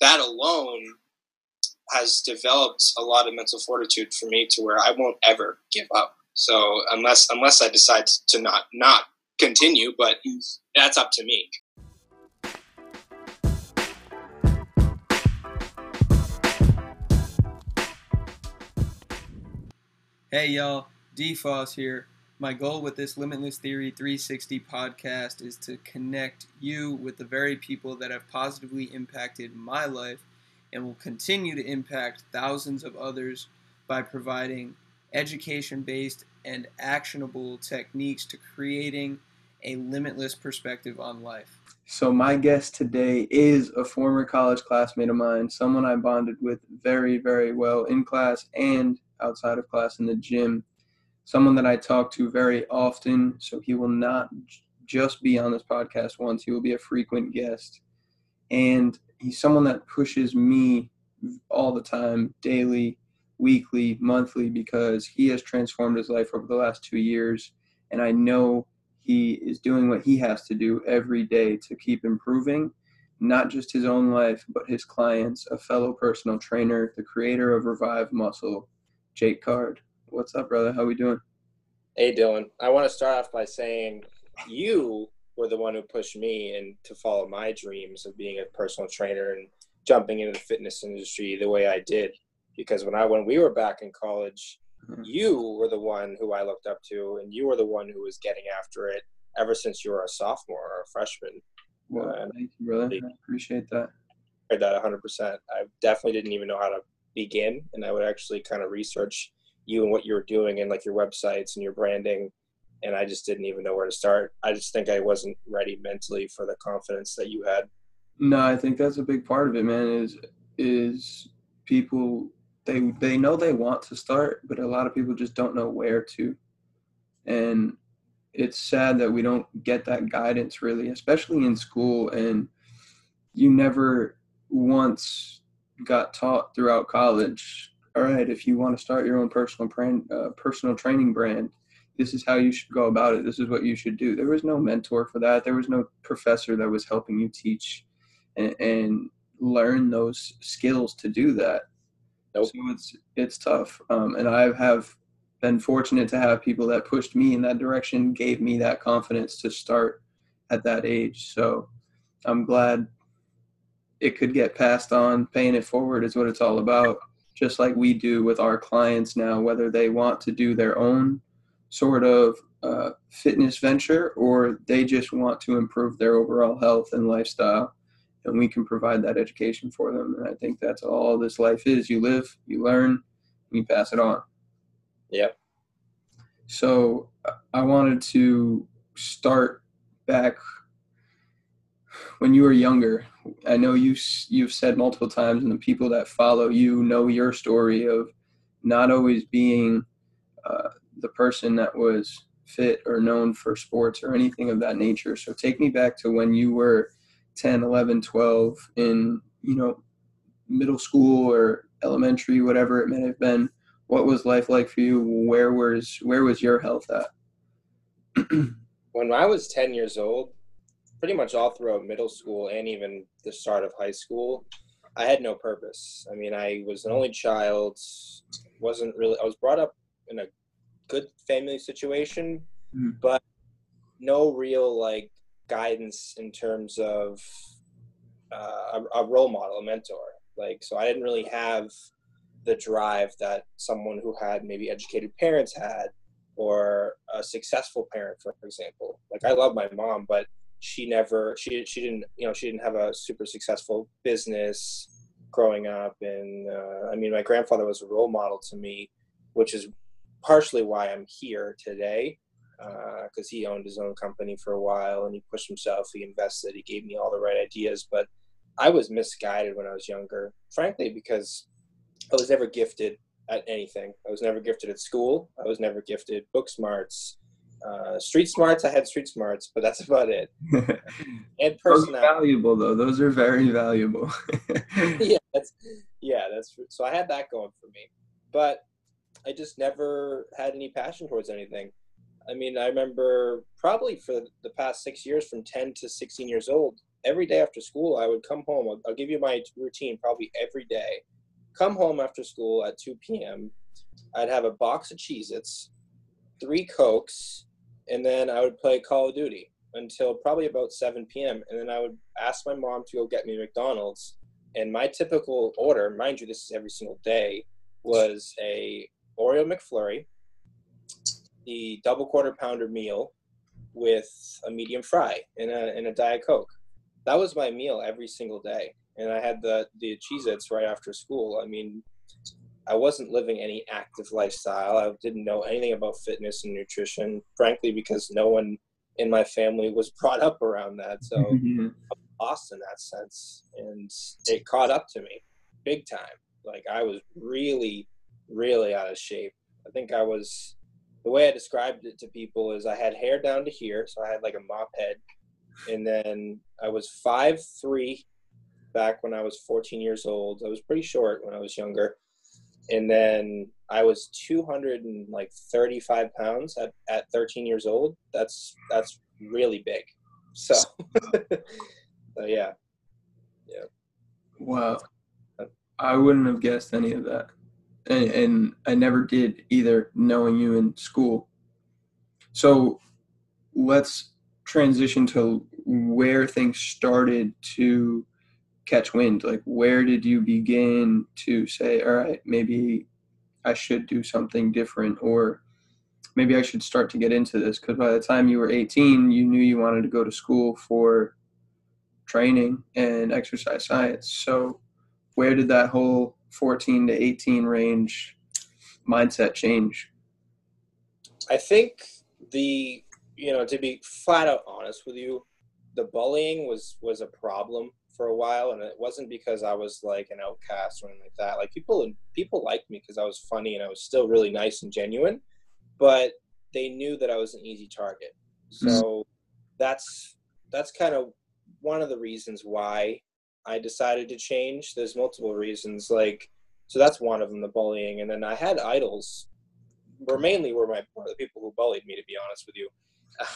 that alone has developed a lot of mental fortitude for me to where I won't ever give up. So unless unless I decide to not not continue, but that's up to me. Hey y'all, DFOS here. My goal with this Limitless Theory 360 podcast is to connect you with the very people that have positively impacted my life and will continue to impact thousands of others by providing education based and actionable techniques to creating a limitless perspective on life. So, my guest today is a former college classmate of mine, someone I bonded with very, very well in class and outside of class in the gym, someone that I talk to very often. So, he will not just be on this podcast once, he will be a frequent guest. And he's someone that pushes me all the time, daily, weekly, monthly, because he has transformed his life over the last two years. And I know he is doing what he has to do every day to keep improving, not just his own life, but his clients, a fellow personal trainer, the creator of Revive Muscle, Jake Card. What's up, brother? How we doing? Hey, Dylan. I want to start off by saying you were the one who pushed me and to follow my dreams of being a personal trainer and jumping into the fitness industry the way I did. Because when I when we were back in college, mm-hmm. you were the one who I looked up to, and you were the one who was getting after it ever since you were a sophomore or a freshman. Well, uh, thank you, brother. I appreciate that. Heard that 100%. I definitely didn't even know how to begin, and I would actually kind of research you and what you were doing and like your websites and your branding and I just didn't even know where to start. I just think I wasn't ready mentally for the confidence that you had. No, I think that's a big part of it, man. Is is people they they know they want to start, but a lot of people just don't know where to. And it's sad that we don't get that guidance really, especially in school. And you never once got taught throughout college. All right, if you want to start your own personal brand, uh, personal training brand, this is how you should go about it. This is what you should do. There was no mentor for that. There was no professor that was helping you teach and, and learn those skills to do that. Nope. So it's it's tough. Um, and I have been fortunate to have people that pushed me in that direction, gave me that confidence to start at that age. So I'm glad it could get passed on. Paying it forward is what it's all about. Just like we do with our clients now, whether they want to do their own sort of uh, fitness venture or they just want to improve their overall health and lifestyle and we can provide that education for them. And i think that's all this life is. You live you learn you pass it on. Yep. So i wanted to start back when you were younger i know you you've said multiple times and the people that follow you know your story of not always being uh, the person that was fit or known for sports or anything of that nature. So take me back to when you were 10, 11, 12 in, you know, middle school or elementary, whatever it may have been. What was life like for you? Where was where was your health at? when I was 10 years old, pretty much all throughout middle school and even the start of high school, I had no purpose. I mean, I was an only child, wasn't really I was brought up in a good family situation, mm. but no real like guidance in terms of uh, a, a role model, a mentor. Like, so I didn't really have the drive that someone who had maybe educated parents had or a successful parent for example like i love my mom but she never she she didn't you know she didn't have a super successful business growing up and uh, i mean my grandfather was a role model to me which is partially why I'm here today because uh, he owned his own company for a while and he pushed himself. He invested. He gave me all the right ideas, but I was misguided when I was younger, frankly, because I was never gifted at anything. I was never gifted at school. I was never gifted book smarts. Uh, street smarts, I had street smarts, but that's about it. and personality. valuable though; those are very valuable. yeah, that's yeah, that's so. I had that going for me, but I just never had any passion towards anything. I mean, I remember probably for the past six years, from 10 to 16 years old, every day after school, I would come home. I'll, I'll give you my routine probably every day. Come home after school at 2 p.m. I'd have a box of Cheez Its, three Cokes, and then I would play Call of Duty until probably about 7 p.m. And then I would ask my mom to go get me McDonald's. And my typical order, mind you, this is every single day, was a Oreo McFlurry, the double quarter pounder meal with a medium fry and a, and a Diet Coke. That was my meal every single day. And I had the, the Cheez Its right after school. I mean, I wasn't living any active lifestyle. I didn't know anything about fitness and nutrition, frankly, because no one in my family was brought up around that. So mm-hmm. Lost in that sense. And it caught up to me big time. Like I was really, really out of shape. I think I was the way I described it to people is I had hair down to here, so I had like a mop head, and then I was five three back when I was 14 years old. I was pretty short when I was younger, and then I was 235 pounds at, at 13 years old. That's that's really big. So, so yeah, yeah. Wow, uh, I wouldn't have guessed any of that and, and I never did either, knowing you in school. So let's transition to where things started to catch wind. Like, where did you begin to say, all right, maybe I should do something different, or maybe I should start to get into this? Because by the time you were 18, you knew you wanted to go to school for training and exercise science. So, where did that whole 14 to 18 range mindset change? I think the you know to be flat out honest with you, the bullying was was a problem for a while, and it wasn't because I was like an outcast or anything like that. Like people people liked me because I was funny and I was still really nice and genuine, but they knew that I was an easy target. So mm-hmm. that's that's kind of one of the reasons why I decided to change. There's multiple reasons, like so that's one of them, the bullying. And then I had idols, were mainly were my the people who bullied me, to be honest with you.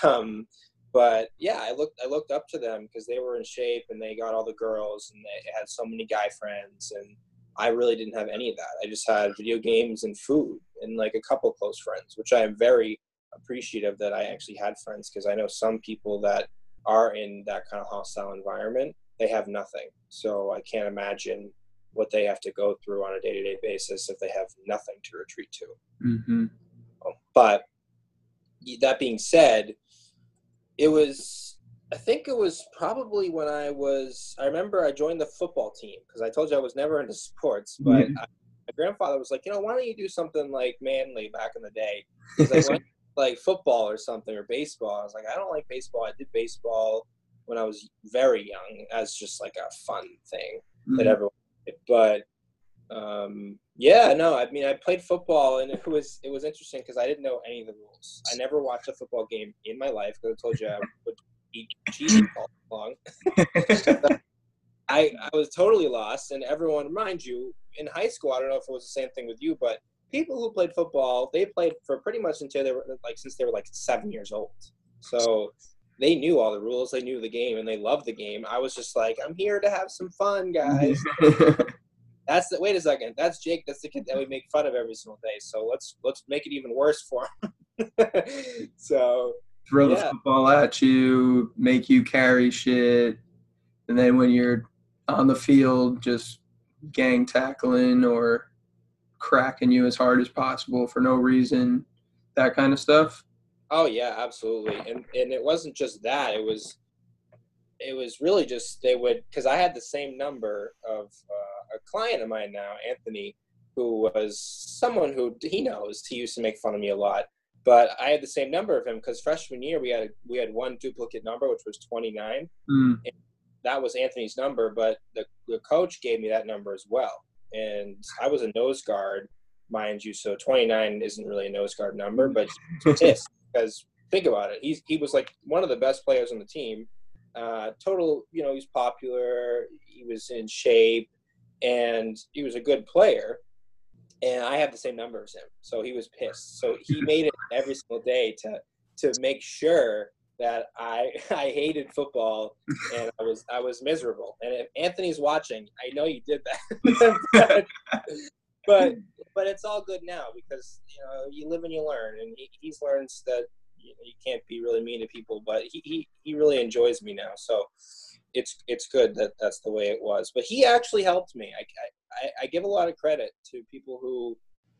Um, but yeah, I looked I looked up to them because they were in shape and they got all the girls and they had so many guy friends and I really didn't have any of that. I just had video games and food and like a couple close friends, which I am very appreciative that I actually had friends because I know some people that are in that kind of hostile environment they have nothing. So I can't imagine what they have to go through on a day-to-day basis if they have nothing to retreat to. Mm-hmm. But that being said, it was I think it was probably when I was I remember I joined the football team because I told you I was never into sports, but mm-hmm. I, my grandfather was like, you know, why don't you do something like manly back in the day? Like, like football or something or baseball. I was like, I don't like baseball. I did baseball when I was very young as just like a fun thing mm-hmm. that everyone. Did. But um, yeah, no, I mean, I played football and it was it was interesting because I didn't know any of the rules. I never watched a football game in my life because I told you I would eat cheese all along. I I was totally lost, and everyone, mind you, in high school, I don't know if it was the same thing with you, but people who played football, they played for pretty much until they were like since they were like seven years old. So they knew all the rules, they knew the game, and they loved the game. I was just like, I'm here to have some fun, guys. that's the wait a second. That's Jake. That's the kid that we make fun of every single day. So let's let's make it even worse for him. so throw yeah. the football at you, make you carry shit, and then when you're on the field, just gang tackling or cracking you as hard as possible for no reason, that kind of stuff. Oh yeah, absolutely. And and it wasn't just that. It was it was really just they would because I had the same number of uh, a client of mine now, Anthony, who was someone who he knows he used to make fun of me a lot. But I had the same number of him because freshman year we had we had one duplicate number which was 29. Mm. that was Anthony's number, but the, the coach gave me that number as well. And I was a nose guard, mind you, so 29 isn't really a nose guard number, but pissed because think about it, he's he was like one of the best players on the team. Uh, total, you know, he was popular. He was in shape, and he was a good player. And I have the same number as him, so he was pissed. So he made it every single day to to make sure that I I hated football and I was I was miserable. And if Anthony's watching, I know you did that. but but it's all good now because you know you live and you learn, and he, he's learned that you, know, you can't be really mean to people. But he, he he really enjoys me now, so it's it's good that that's the way it was. But he actually helped me. I I, I give a lot of credit to people who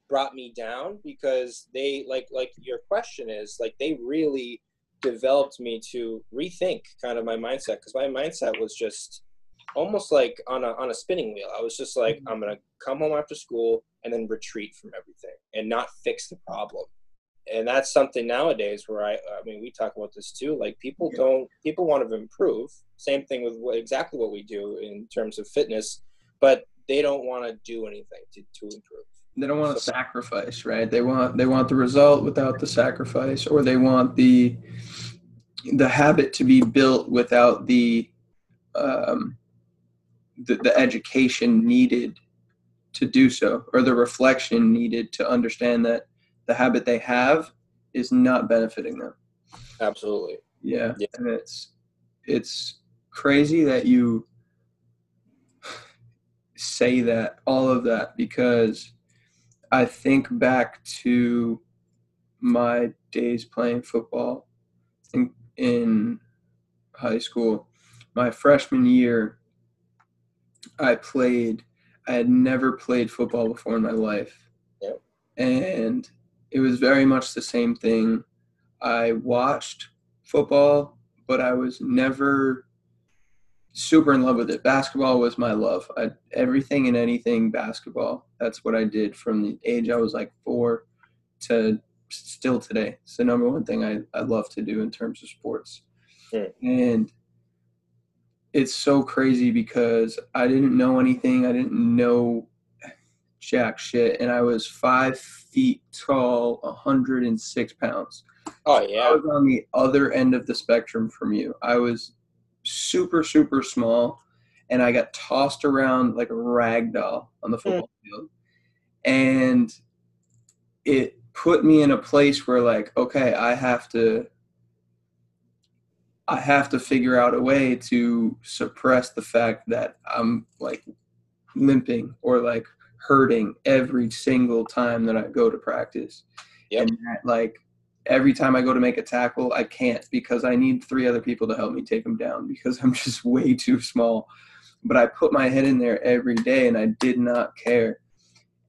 brought me down because they like like your question is like they really developed me to rethink kind of my mindset because my mindset was just almost like on a on a spinning wheel. I was just like, mm-hmm. I'm gonna come home after school and then retreat from everything and not fix the problem. And that's something nowadays where I, I mean, we talk about this too. Like people don't, people want to improve. Same thing with what, exactly what we do in terms of fitness, but they don't want to do anything to, to improve. They don't want to so, sacrifice, right? They want they want the result without the sacrifice, or they want the the habit to be built without the um, the, the education needed to do so or the reflection needed to understand that the habit they have is not benefiting them absolutely yeah, yeah. and it's it's crazy that you say that all of that because i think back to my days playing football in, in high school my freshman year I played. I had never played football before in my life. Yep. And it was very much the same thing. I watched football, but I was never super in love with it. Basketball was my love. I, everything and anything basketball. That's what I did from the age I was like four to still today. It's the number one thing I, I love to do in terms of sports. Mm. And it's so crazy because I didn't know anything. I didn't know jack shit, and I was five feet tall, 106 pounds. Oh yeah. I was on the other end of the spectrum from you. I was super super small, and I got tossed around like a rag doll on the football mm. field, and it put me in a place where like okay, I have to I have to figure out a way to suppress the fact that I'm like limping or like hurting every single time that I go to practice. Yep. And that, like every time I go to make a tackle, I can't because I need three other people to help me take them down because I'm just way too small. But I put my head in there every day and I did not care.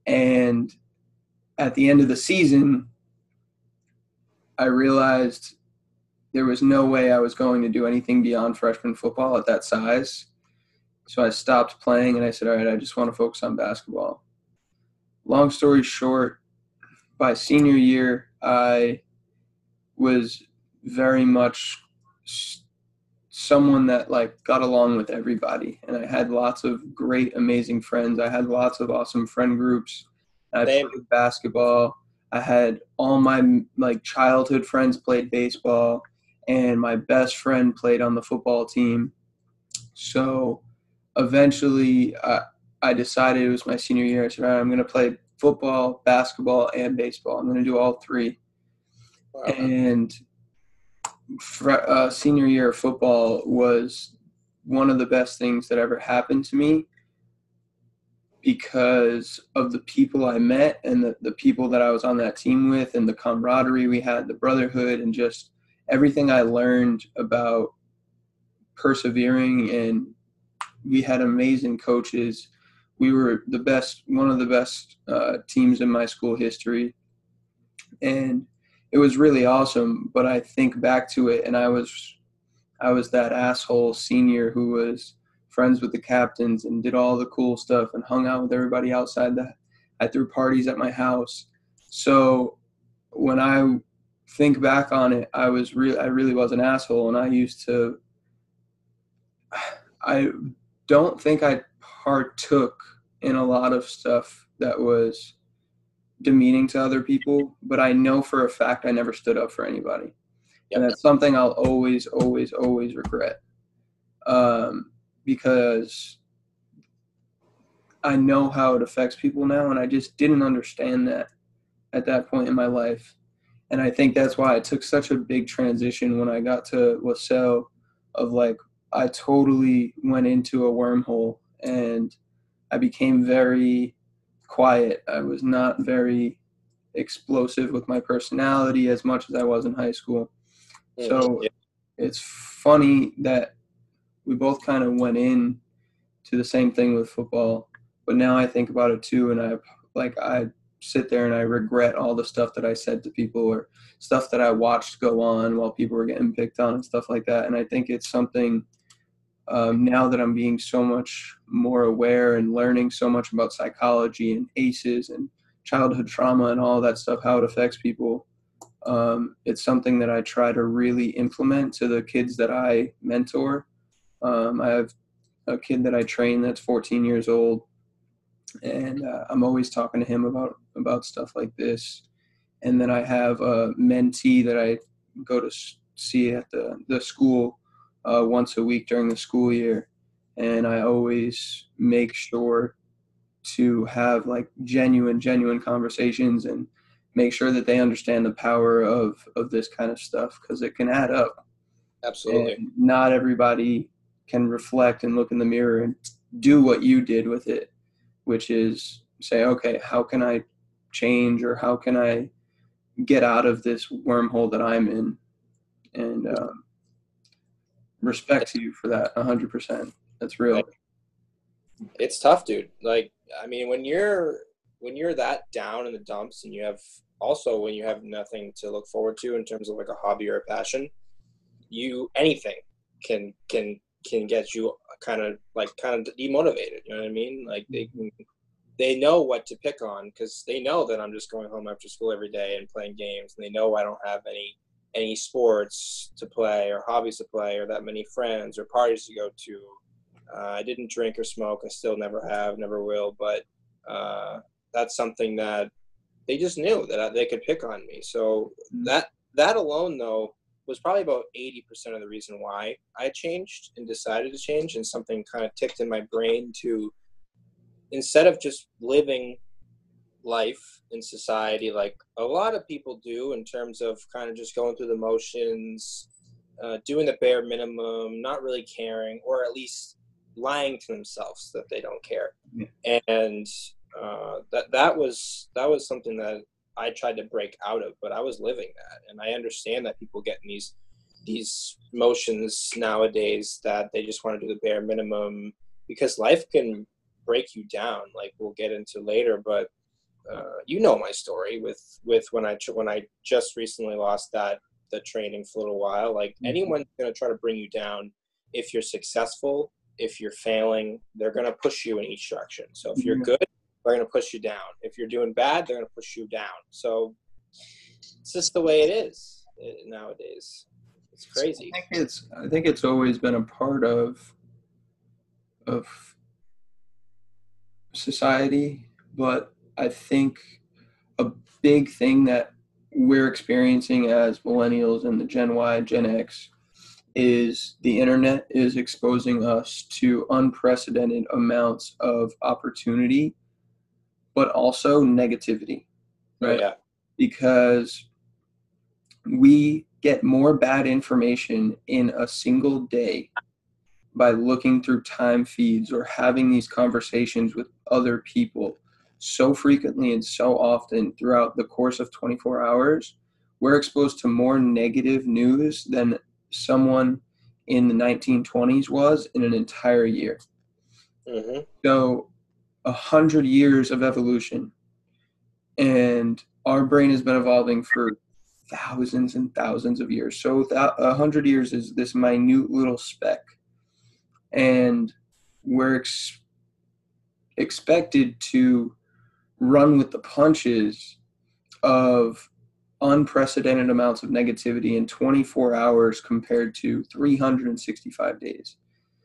And at the end of the season, I realized there was no way I was going to do anything beyond freshman football at that size. So I stopped playing and I said, all right, I just want to focus on basketball. Long story short, by senior year, I was very much someone that like got along with everybody and I had lots of great amazing friends. I had lots of awesome friend groups. I played basketball. I had all my like childhood friends played baseball and my best friend played on the football team. So eventually, uh, I decided it was my senior year. I said, right, I'm going to play football, basketball, and baseball. I'm going to do all three. Wow. And for, uh, senior year of football was one of the best things that ever happened to me because of the people I met and the, the people that I was on that team with and the camaraderie we had, the brotherhood, and just everything I learned about persevering and we had amazing coaches. We were the best, one of the best uh, teams in my school history. And it was really awesome. But I think back to it and I was, I was that asshole senior who was friends with the captains and did all the cool stuff and hung out with everybody outside the, I threw parties at my house. So when I think back on it, I was real. I really was an asshole, and I used to. I don't think I partook in a lot of stuff that was demeaning to other people, but I know for a fact I never stood up for anybody, yep. and that's something I'll always, always, always regret, um, because I know how it affects people now, and I just didn't understand that at that point in my life. And I think that's why it took such a big transition when I got to LaSalle of like I totally went into a wormhole and I became very quiet. I was not very explosive with my personality as much as I was in high school. Mm, so yeah. it's funny that we both kind of went in to the same thing with football, but now I think about it too, and I like I sit there and I regret all the stuff that I said to people or stuff that I watched go on while people were getting picked on and stuff like that. And I think it's something um, now that I'm being so much more aware and learning so much about psychology and ACEs and childhood trauma and all that stuff, how it affects people. Um, it's something that I try to really implement to the kids that I mentor. Um, I have a kid that I train that's 14 years old, and uh, I'm always talking to him about about stuff like this. And then I have a mentee that I go to see at the the school uh, once a week during the school year, and I always make sure to have like genuine, genuine conversations and make sure that they understand the power of of this kind of stuff because it can add up. Absolutely. And not everybody can reflect and look in the mirror and do what you did with it, which is say, okay, how can I change or how can I get out of this wormhole that I'm in? And um, respect to you for that 100%. That's real. It's tough, dude. Like, I mean, when you're when you're that down in the dumps and you have also when you have nothing to look forward to in terms of like a hobby or a passion, you anything can can can get you kind of like kind of demotivated. You know what I mean? Like they can, they know what to pick on because they know that I'm just going home after school every day and playing games, and they know I don't have any any sports to play or hobbies to play or that many friends or parties to go to. Uh, I didn't drink or smoke. I still never have, never will. But uh, that's something that they just knew that they could pick on me. So mm-hmm. that that alone, though, was probably about 80% of the reason why I changed and decided to change. And something kind of ticked in my brain to instead of just living life in society like a lot of people do in terms of kind of just going through the motions uh, doing the bare minimum not really caring or at least lying to themselves that they don't care yeah. and uh, that that was that was something that I tried to break out of but I was living that and I understand that people get in these these motions nowadays that they just want to do the bare minimum because life can break you down like we'll get into later but uh, you know my story with with when I when I just recently lost that the training for a little while. Like mm-hmm. anyone's going to try to bring you down. If you're successful, if you're failing, they're going to push you in each direction. So if you're mm-hmm. good, they're going to push you down. If you're doing bad, they're going to push you down. So it's just the way it is eh, nowadays. It's crazy. I think it's I think it's always been a part of of society, but I think a big thing that we're experiencing as millennials and the Gen Y, Gen X is the internet is exposing us to unprecedented amounts of opportunity, but also negativity. Oh, right. Yeah. Because we get more bad information in a single day by looking through time feeds or having these conversations with other people so frequently and so often throughout the course of 24 hours, we're exposed to more negative news than someone in the 1920s was in an entire year. Mm-hmm. So, a hundred years of evolution, and our brain has been evolving for thousands and thousands of years. So, a hundred years is this minute little speck, and we're ex- expected to run with the punches of unprecedented amounts of negativity in 24 hours compared to 365 days.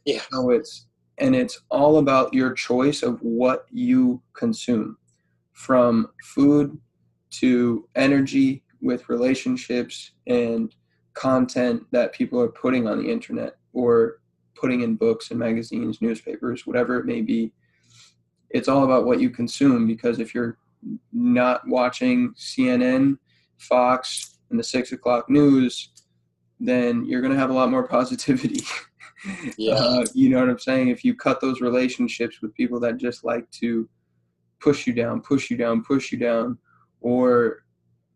Yeah. So it's and it's all about your choice of what you consume from food to energy with relationships and content that people are putting on the internet or putting in books and magazines, newspapers, whatever it may be it's all about what you consume because if you're not watching CNN, Fox, and the six o'clock news, then you're going to have a lot more positivity. Yeah. Uh, you know what I'm saying? If you cut those relationships with people that just like to push you down, push you down, push you down, or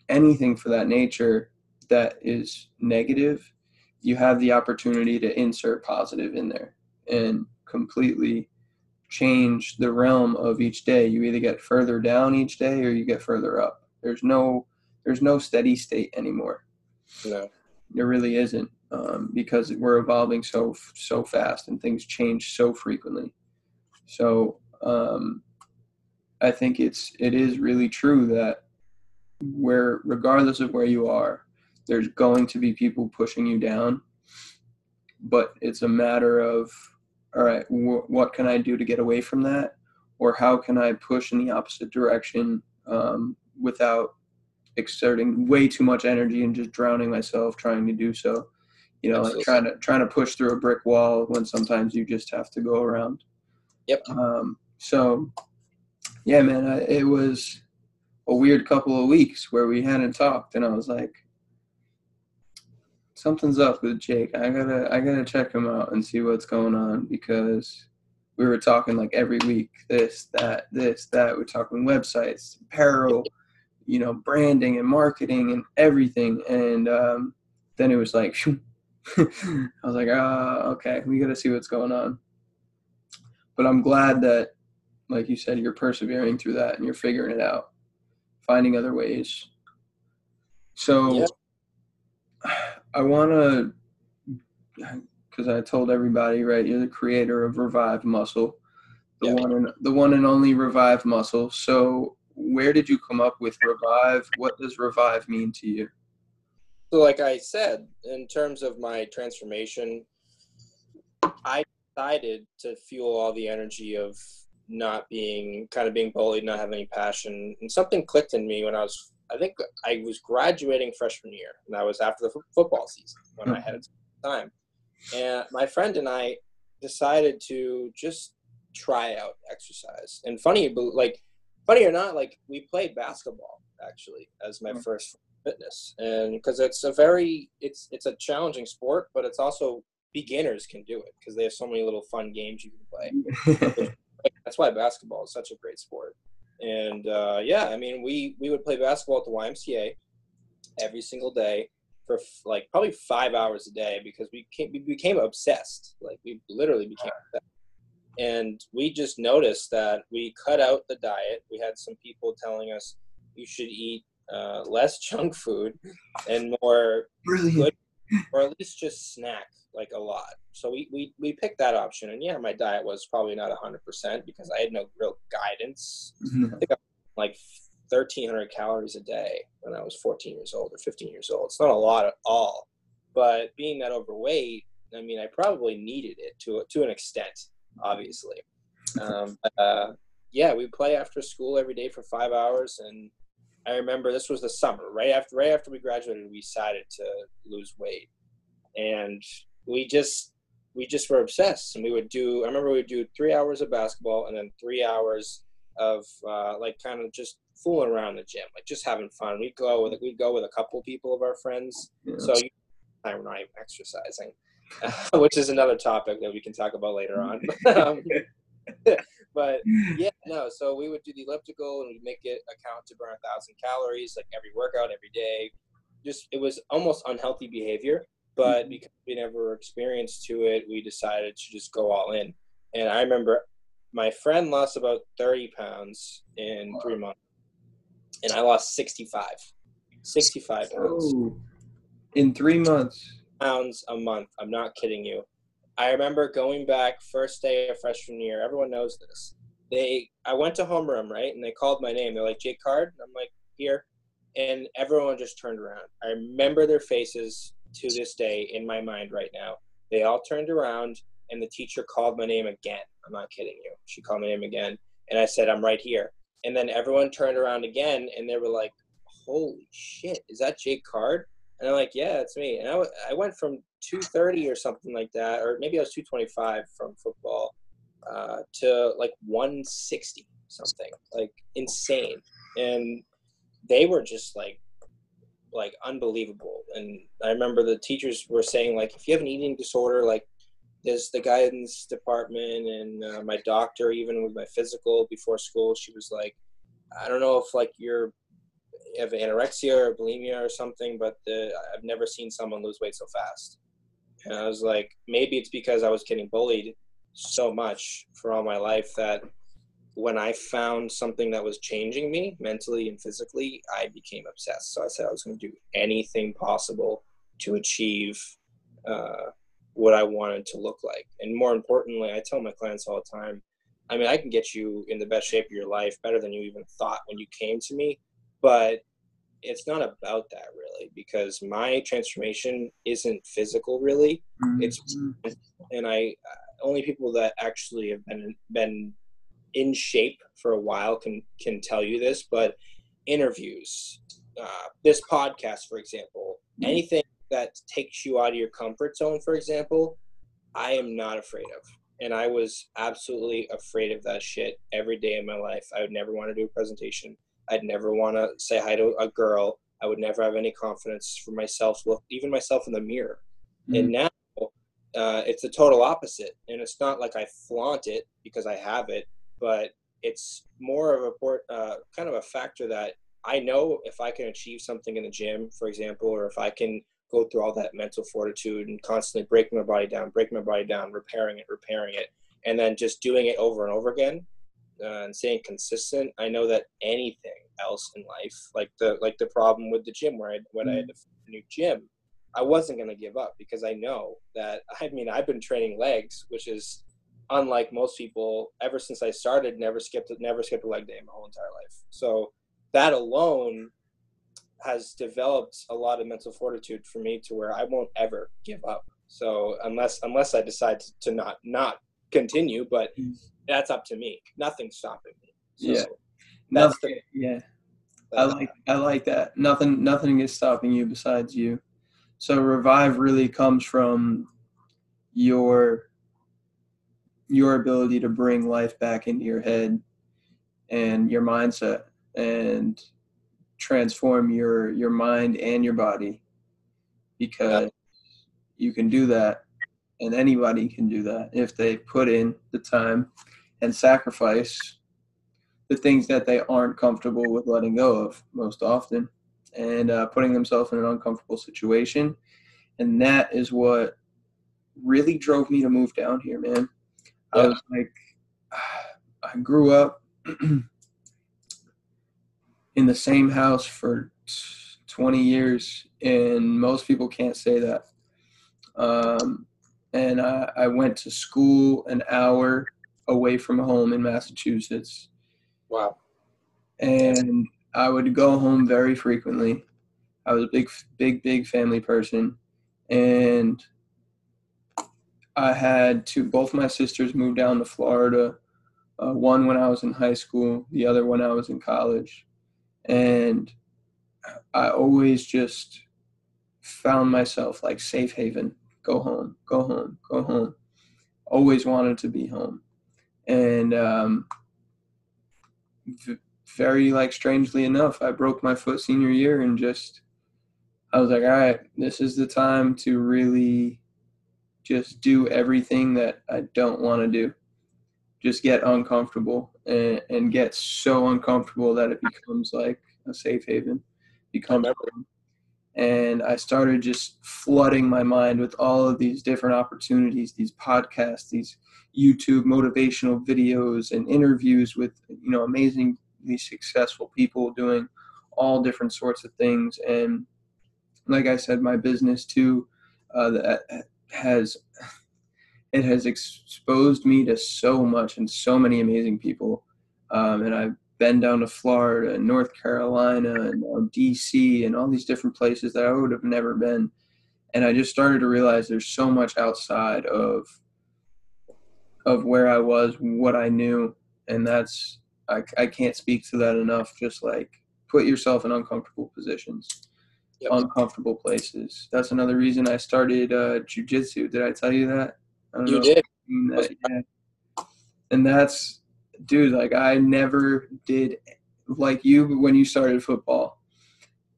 anything for that nature that is negative, you have the opportunity to insert positive in there and completely change the realm of each day. You either get further down each day or you get further up. There's no there's no steady state anymore. No. There really isn't um, because we're evolving so so fast and things change so frequently. So um, I think it's it is really true that where regardless of where you are, there's going to be people pushing you down, but it's a matter of all right, wh- what can I do to get away from that, or how can I push in the opposite direction um, without exerting way too much energy and just drowning myself trying to do so. You know, Absolutely. like trying to trying to push through a brick wall when sometimes you just have to go around. Yep. Um, so, yeah, man, I, it was a weird couple of weeks where we hadn't talked, and I was like, something's up with Jake. I gotta I gotta check him out and see what's going on because we were talking like every week, this, that, this, that. We're talking websites, apparel, you know, branding and marketing and everything. And um, then it was like, I was like, ah, okay, we got to see what's going on. But I'm glad that, like you said, you're persevering through that and you're figuring it out, finding other ways. So. I want to, because I told everybody, right? You're the creator of Revive Muscle, the one and the one and only Revive Muscle. So where did you come up with Revive? What does Revive mean to you? So, like I said, in terms of my transformation, I decided to fuel all the energy of not being kind of being bullied, not having any passion, and something clicked in me when I was. I think I was graduating freshman year, and that was after the fo- football season when I had time. And my friend and I decided to just try out exercise. And funny, but like funny or not, like we played basketball actually as my Mm. first fitness and because it's a very it's it's a challenging sport but it's also beginners can do it because they have so many little fun games you can play that's why basketball is such a great sport and uh, yeah i mean we we would play basketball at the ymca every single day for f- like probably five hours a day because we came, we became obsessed like we literally became obsessed. and we just noticed that we cut out the diet we had some people telling us you should eat uh, less junk food and more Brilliant. or at least just snack like a lot. So we, we, we picked that option. And yeah, my diet was probably not 100% because I had no real guidance. Mhm. Like 1,300 calories a day when I was 14 years old or 15 years old. It's not a lot at all. But being that overweight, I mean, I probably needed it to, to an extent, obviously. Um, uh, yeah, we play after school every day for five hours. And I remember this was the summer, right after, right after we graduated, we decided to lose weight and we just we just were obsessed. And we would do i remember we would do three hours of basketball and then three hours of uh, like kind of just fooling around the gym like just having fun. We'd go with we'd go with a couple people of our friends. So you i'm not even exercising which is another topic that we can talk about later on. Um, but yeah no so we would do the elliptical and we'd make it account to burn a thousand calories like every workout every day. Just it was almost unhealthy behavior but mm-hmm. because we never were experienced to it we decided to just go all in and i remember my friend lost about 30 pounds in three months and i lost 65 65 pounds Oh, in three months. pounds a month. I'm not kidding you. I remember going back first day of freshman year. Everyone knows this. They, I went to homeroom right, and they called my name. They're like Jake Card. And I'm like here, and everyone just turned around. I remember their faces to this day in my mind right now. They all turned around, and the teacher called my name again. I'm not kidding you. She called my name again, and I said I'm right here. And then everyone turned around again, and they were like, "Holy shit, is that Jake Card?" And I'm like, yeah, it's me. And I, w- I went from 230 or something like that, or maybe I was 225 from football, uh, to like 160 something, like insane. And they were just like, like unbelievable. And I remember the teachers were saying like, if you have an eating disorder, like there's the guidance department and uh, my doctor, even with my physical before school, she was like, I don't know if like you're you have anorexia or bulimia or something, but the, I've never seen someone lose weight so fast. And I was like, maybe it's because I was getting bullied so much for all my life that when I found something that was changing me mentally and physically, I became obsessed. So I said I was going to do anything possible to achieve uh, what I wanted to look like. And more importantly, I tell my clients all the time I mean, I can get you in the best shape of your life better than you even thought when you came to me, but it's not about that really because my transformation isn't physical really. Mm-hmm. It's and I only people that actually have been been in shape for a while can can tell you this, but interviews, uh, this podcast, for example, mm-hmm. anything that takes you out of your comfort zone, for example, I am not afraid of. And I was absolutely afraid of that shit every day of my life. I would never want to do a presentation. I'd never want to say hi to a girl. I would never have any confidence for myself, look even myself in the mirror. Mm-hmm. And now uh, it's the total opposite. And it's not like I flaunt it because I have it, but it's more of a uh, kind of a factor that I know if I can achieve something in the gym, for example, or if I can go through all that mental fortitude and constantly breaking my body down, breaking my body down, repairing it, repairing it, and then just doing it over and over again uh, and staying consistent. I know that anything else in life, like the like the problem with the gym, where I when I had a new gym, I wasn't going to give up because I know that. I mean, I've been training legs, which is unlike most people. Ever since I started, never skipped never skipped a leg day my whole entire life. So that alone has developed a lot of mental fortitude for me to where I won't ever give up. So unless unless I decide to not not continue, but mm. that's up to me. Nothing's stopping me. So yeah. Nothing, the, yeah. I like I like that. Nothing nothing is stopping you besides you. So revive really comes from your your ability to bring life back into your head and your mindset and transform your your mind and your body because you can do that and anybody can do that if they put in the time and sacrifice the things that they aren't comfortable with letting go of most often and uh, putting themselves in an uncomfortable situation. And that is what really drove me to move down here man yeah. i was like i grew up in the same house for 20 years, and most people can't say that. Um, and I, I went to school an hour away from home in Massachusetts. Wow. And I would go home very frequently. I was a big, big, big family person. And I had two, both my sisters moved down to Florida. Uh, one when I was in high school, the other when I was in college and I always just found myself like safe haven. Go home, go home, go home. Always wanted to be home, and um, v- very like strangely enough, I broke my foot senior year and just I was like, all right, this is the time to really just do everything that I don't want to do just get uncomfortable and, and get so uncomfortable that it becomes like a safe haven. Become and I started just flooding my mind with all of these different opportunities, these podcasts, these YouTube motivational videos and interviews with you know amazingly successful people doing all different sorts of things. And like I said, my business too uh, that has it has exposed me to so much and so many amazing people. Um, and I've been down to Florida and North Carolina and DC and all these different places that I would have never been. And I just started to realize there's so much outside of of where I was, what I knew, and that's I, I can't speak to that enough. Just like put yourself in uncomfortable positions, yep. uncomfortable places. That's another reason I started uh, jujitsu. Did I tell you that? you know. did. That, yeah. And that's, dude, like I never did like you when you started football.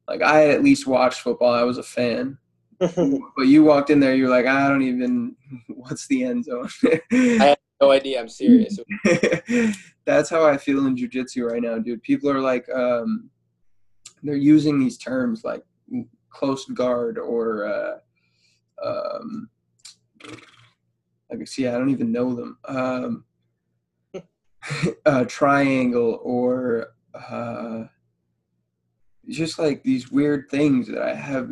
like I had at least watched football. I was a fan. but you walked in there, you're like, I don't even. What's the end zone? I have no idea. I'm serious. That's how I feel in jujitsu right now, dude. People are like, um, they're using these terms like close guard or, uh, um, like, see, I don't even know them. Um, uh, triangle or uh, just like these weird things that I have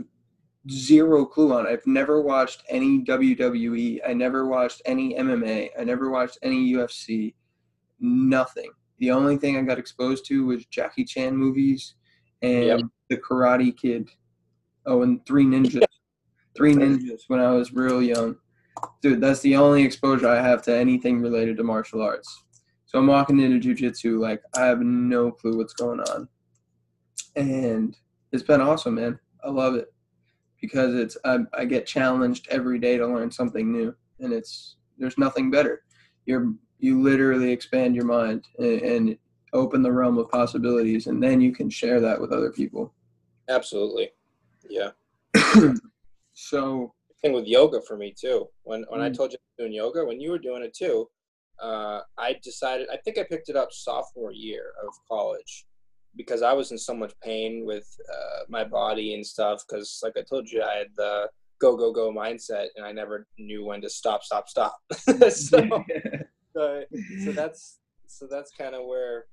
zero clue on. I've never watched any WWE. I never watched any MMA. I never watched any UFC. Nothing. The only thing I got exposed to was Jackie Chan movies and yep. The Karate Kid. Oh, and Three Ninjas. Three Ninjas when I was real young. Dude, that's the only exposure I have to anything related to martial arts. So I'm walking into jujitsu like I have no clue what's going on. And it's been awesome, man. I love it because it's I, I get challenged every day to learn something new, and it's there's nothing better. You're you literally expand your mind and, and open the realm of possibilities, and then you can share that with other people. Absolutely, yeah. so thing with yoga for me too. When when mm. I told you I doing yoga, when you were doing it too, uh, I decided. I think I picked it up sophomore year of college, because I was in so much pain with uh, my body and stuff. Because, like I told you, I had the go go go mindset, and I never knew when to stop, stop, stop. so, so, so that's so that's kind of where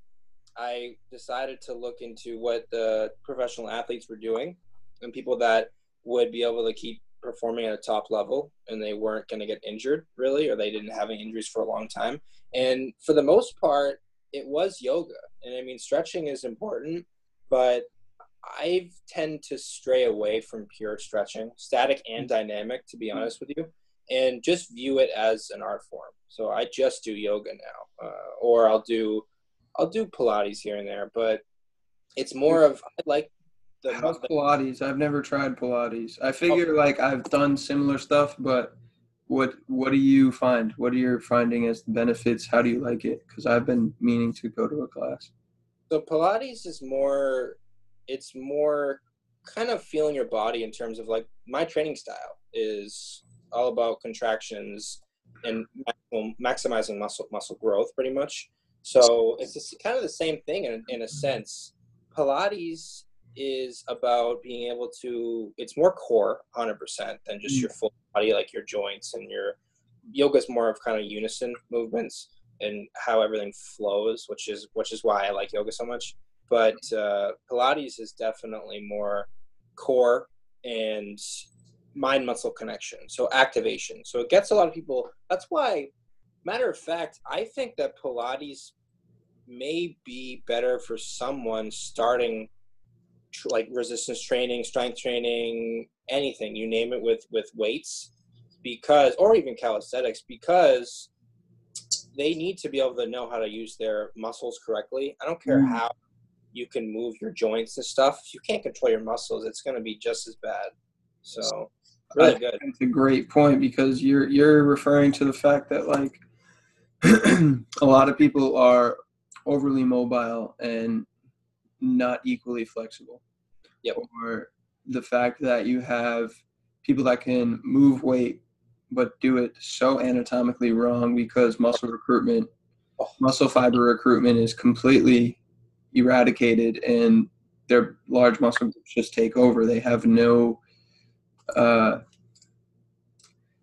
I decided to look into what the professional athletes were doing and people that would be able to keep performing at a top level and they weren't going to get injured really or they didn't have any injuries for a long time and for the most part it was yoga. And I mean, stretching is important, but I tend to stray away from pure stretching, static and dynamic, to be mm-hmm. honest with you, and just view it as an art form. So I just do yoga now, uh, or I'll do I'll do Pilates here and there, but it's more of I like the How's Pilates. I've never tried Pilates. I figure like I've done similar stuff, but what what do you find? What are you finding as the benefits? How do you like it? Because I've been meaning to go to a class. So Pilates is more, it's more kind of feeling your body in terms of like my training style is all about contractions and maximizing muscle muscle growth pretty much. So it's just kind of the same thing in, in a sense. Pilates is about being able to it's more core 100% than just your mm. full body like your joints and your yoga is more of kind of unison movements and how everything flows which is which is why i like yoga so much. But uh, pilates is definitely more core and mind muscle connection so activation. So it gets a lot of people that's why matter of fact i think that pilates may be better for someone starting tr- like resistance training, strength training, anything you name it with with weights, because or even calisthenics because they need to be able to know how to use their muscles correctly. I don't care mm. how you can move your joints and stuff. If you can't control your muscles, it's going to be just as bad. So really good. That's a great point because you're you're referring to the fact that like a lot of people are overly mobile and not equally flexible. Yep. Or the fact that you have people that can move weight but do it so anatomically wrong because muscle recruitment, oh. muscle fiber recruitment is completely eradicated and their large muscle groups just take over. They have no uh,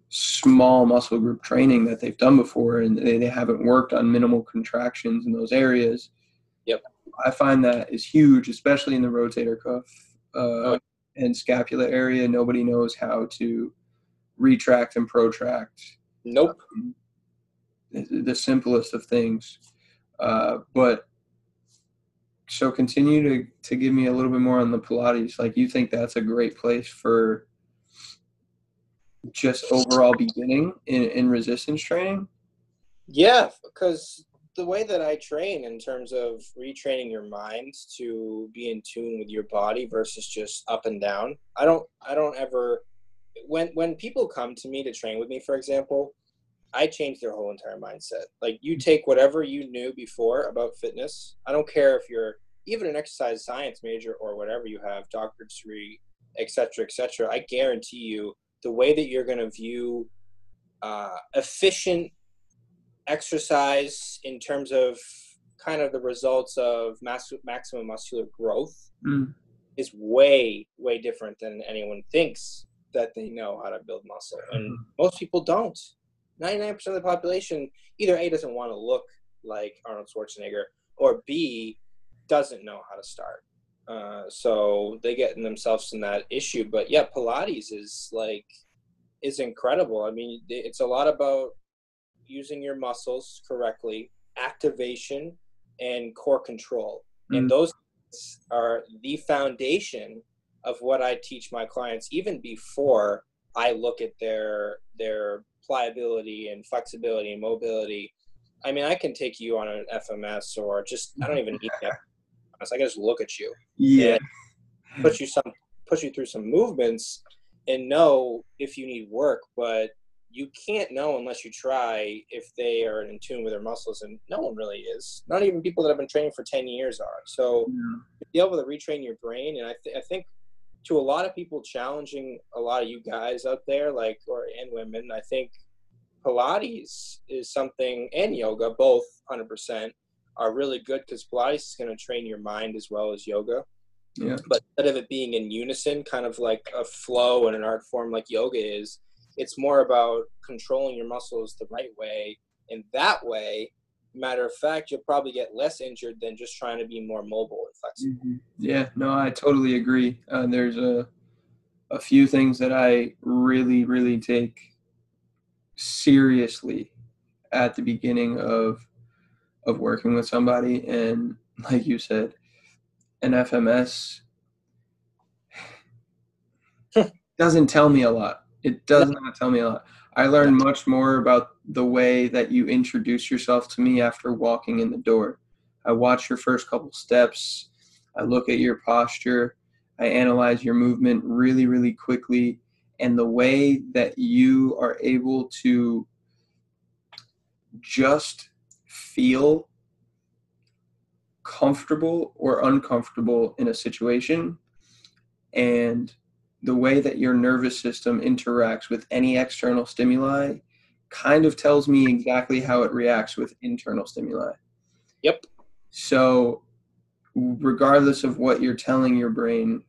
small muscle group training that they've done before and they, they haven't worked on minimal contractions in those areas. Yep. I find that is huge, especially in the rotator cuff uh, and scapula area. Nobody knows how to retract and protract. Nope. Um, the, the, simplest of things. Uh, but so continue to, to give me a little bit more on the Pilates. Like you think that's a great place for just overall beginning in, in resistance training? Yeah, because the way that I train in terms of retraining your mind to be in tune with your body versus just up and down. I don't I don't ever when when people come to me to train with me, for example, I change their whole entire mindset. Like you take whatever you knew before about fitness. I don't care if you're even an exercise science major or whatever you have, doctorate degree, etc., etc., I guarantee you the way that you're going to view uh, efficient exercise in terms of kind of the results of mass, maximum muscular growth Mm. is way way different than anyone thinks that they know how to build muscle. And most people don't. 99% of the population either a doesn't want to look like arnold schwarzenegger or b doesn't know how to start. Uh, so they get in themselves in that issue. But yeah pilates is like is incredible. I mean it's a lot about using your muscles correctly activation and core control Mm. and those are the foundation of what I teach my clients even before I look at their their pliability and flexibility and mobility. I mean, I can take you on an FMS or just I don't even need that. I can just look at you, Yeah. put you some push you through some movements, and know if you need work. But you can't know unless you try if they are in tune with their muscles, and no one really is. Not even people that have been training for ten years are. So be able to retrain your brain and I, th- I think to a lot of people challenging a lot of you guys out there like or and women i think pilates is something and yoga both 100% are really good because pilates is going to train your mind as well as yoga Yeah. but instead of it being in unison kind of like a flow and an art form like yoga is it's more about controlling your muscles the right way and that way matter of fact you'll probably get less injured than just trying to be more mobile and flexible Mhm. Yeah, no, I totally agree. Uh, there's a a few things that I really, really take seriously at the beginning of of working with somebody, and like you said, an FMS doesn't tell me a lot. It does not tell me a lot. I learn much more about the way that you introduce yourself to me after walking in the door. I watch your first couple steps. I look at your posture. I analyze your movement really, really quickly. And the way that you are able to just feel comfortable or uncomfortable in a situation and the way that your nervous system interacts with any external stimuli kind of tells me exactly how it reacts with internal stimuli. Yep. So, regardless of what you're telling your brain,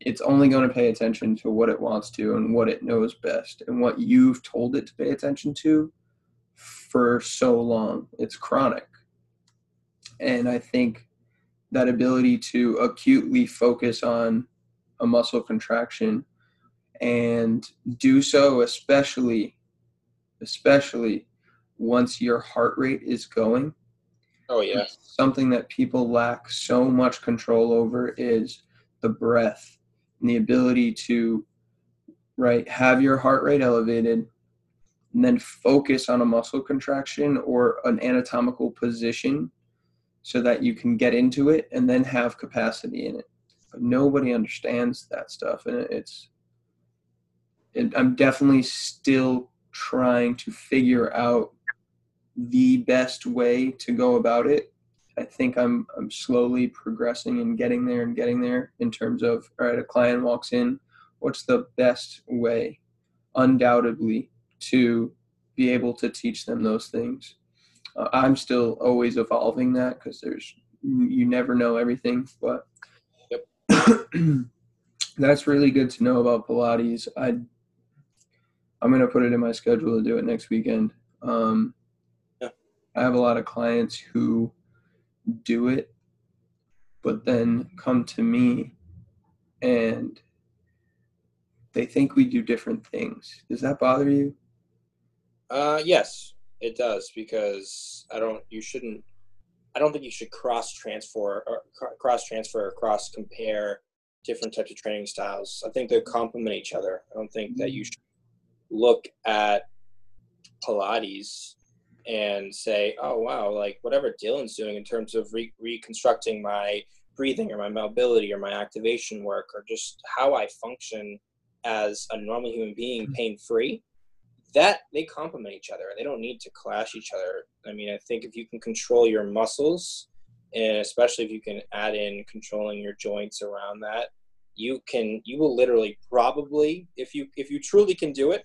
it's only going to pay attention to what it wants to and what it knows best and what you've told it to pay attention to for so long. It's chronic. And I think that ability to acutely focus on a muscle contraction and do so especially especially once your heart rate is going Oh yeah. something that people lack so much control over is the breath and the ability to right have your heart rate elevated and then focus on a muscle contraction or an anatomical position so that you can get into it and then have capacity in it but nobody understands that stuff and it's it, i'm definitely still trying to figure out the best way to go about it. I think i'm i'm slowly progressing and getting there and getting there in terms of all right a client walks in what's the best way undoubtedly to be able to teach them those things? Uh, i'm still always evolving that because there's you never know everything but that's really good to know about pilates i i'm going to put it in my schedule to do it next weekend um, Yeah. i have a lot of clients who do it but then come to me and they think we do different things does that bother you Uh, yes, it does because I don't. You shouldn't. I don't think you should cross transfer or cross transfer or cross compare different types of training styles. I think they complement each other. I don't think that you mm. should look at Pilates and say, "Oh wow, like whatever Dylan's doing in terms of re- reconstructing my breathing or my mobility or my activation work or just how I function as a normal human being, mm. pain free." That they complement each other. And they don't need to clash each other. I mean, I think if you can control your muscles and especially if you can add in controlling your joints around that you can you will literally probably if you if you truly can do it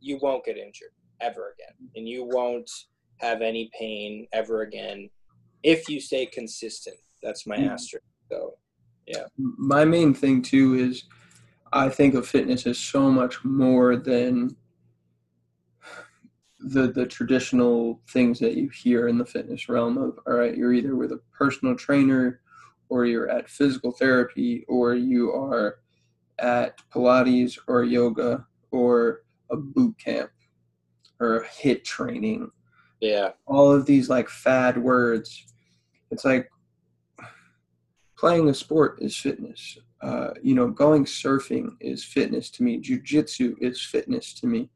you won't get injured ever again and you won't have any pain ever again if you stay consistent that's my mm-hmm. asterisk so yeah my main thing too is i think of fitness as so much more than the the traditional things that you hear in the fitness realm of all right you're either with a personal trainer or you're at physical therapy or you are at pilates or yoga or a boot camp or a HIIT training. Yeah. All of these like fad words it's like playing a sport is fitness. Uh, you know going surfing is fitness to me. Jiu-jitsu is fitness to me.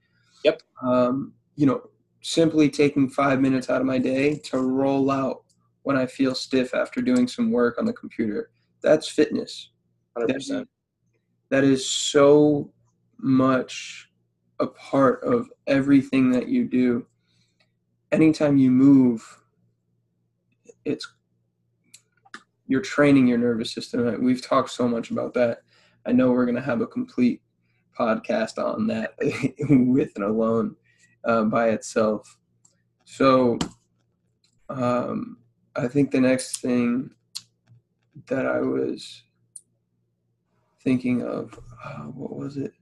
Yep. Um, you know, simply taking five minutes out of my day to roll out when I feel stiff after doing some work on the computer. That's fitness. 100%. that is so much a part of everything that you do. Anytime you move, it's you're training your nervous system. We've talked so much about that. I know we're going to have a complete podcast on that with and alone uh, by itself. So um, I think the next thing that I was thinking of, uh, what was it?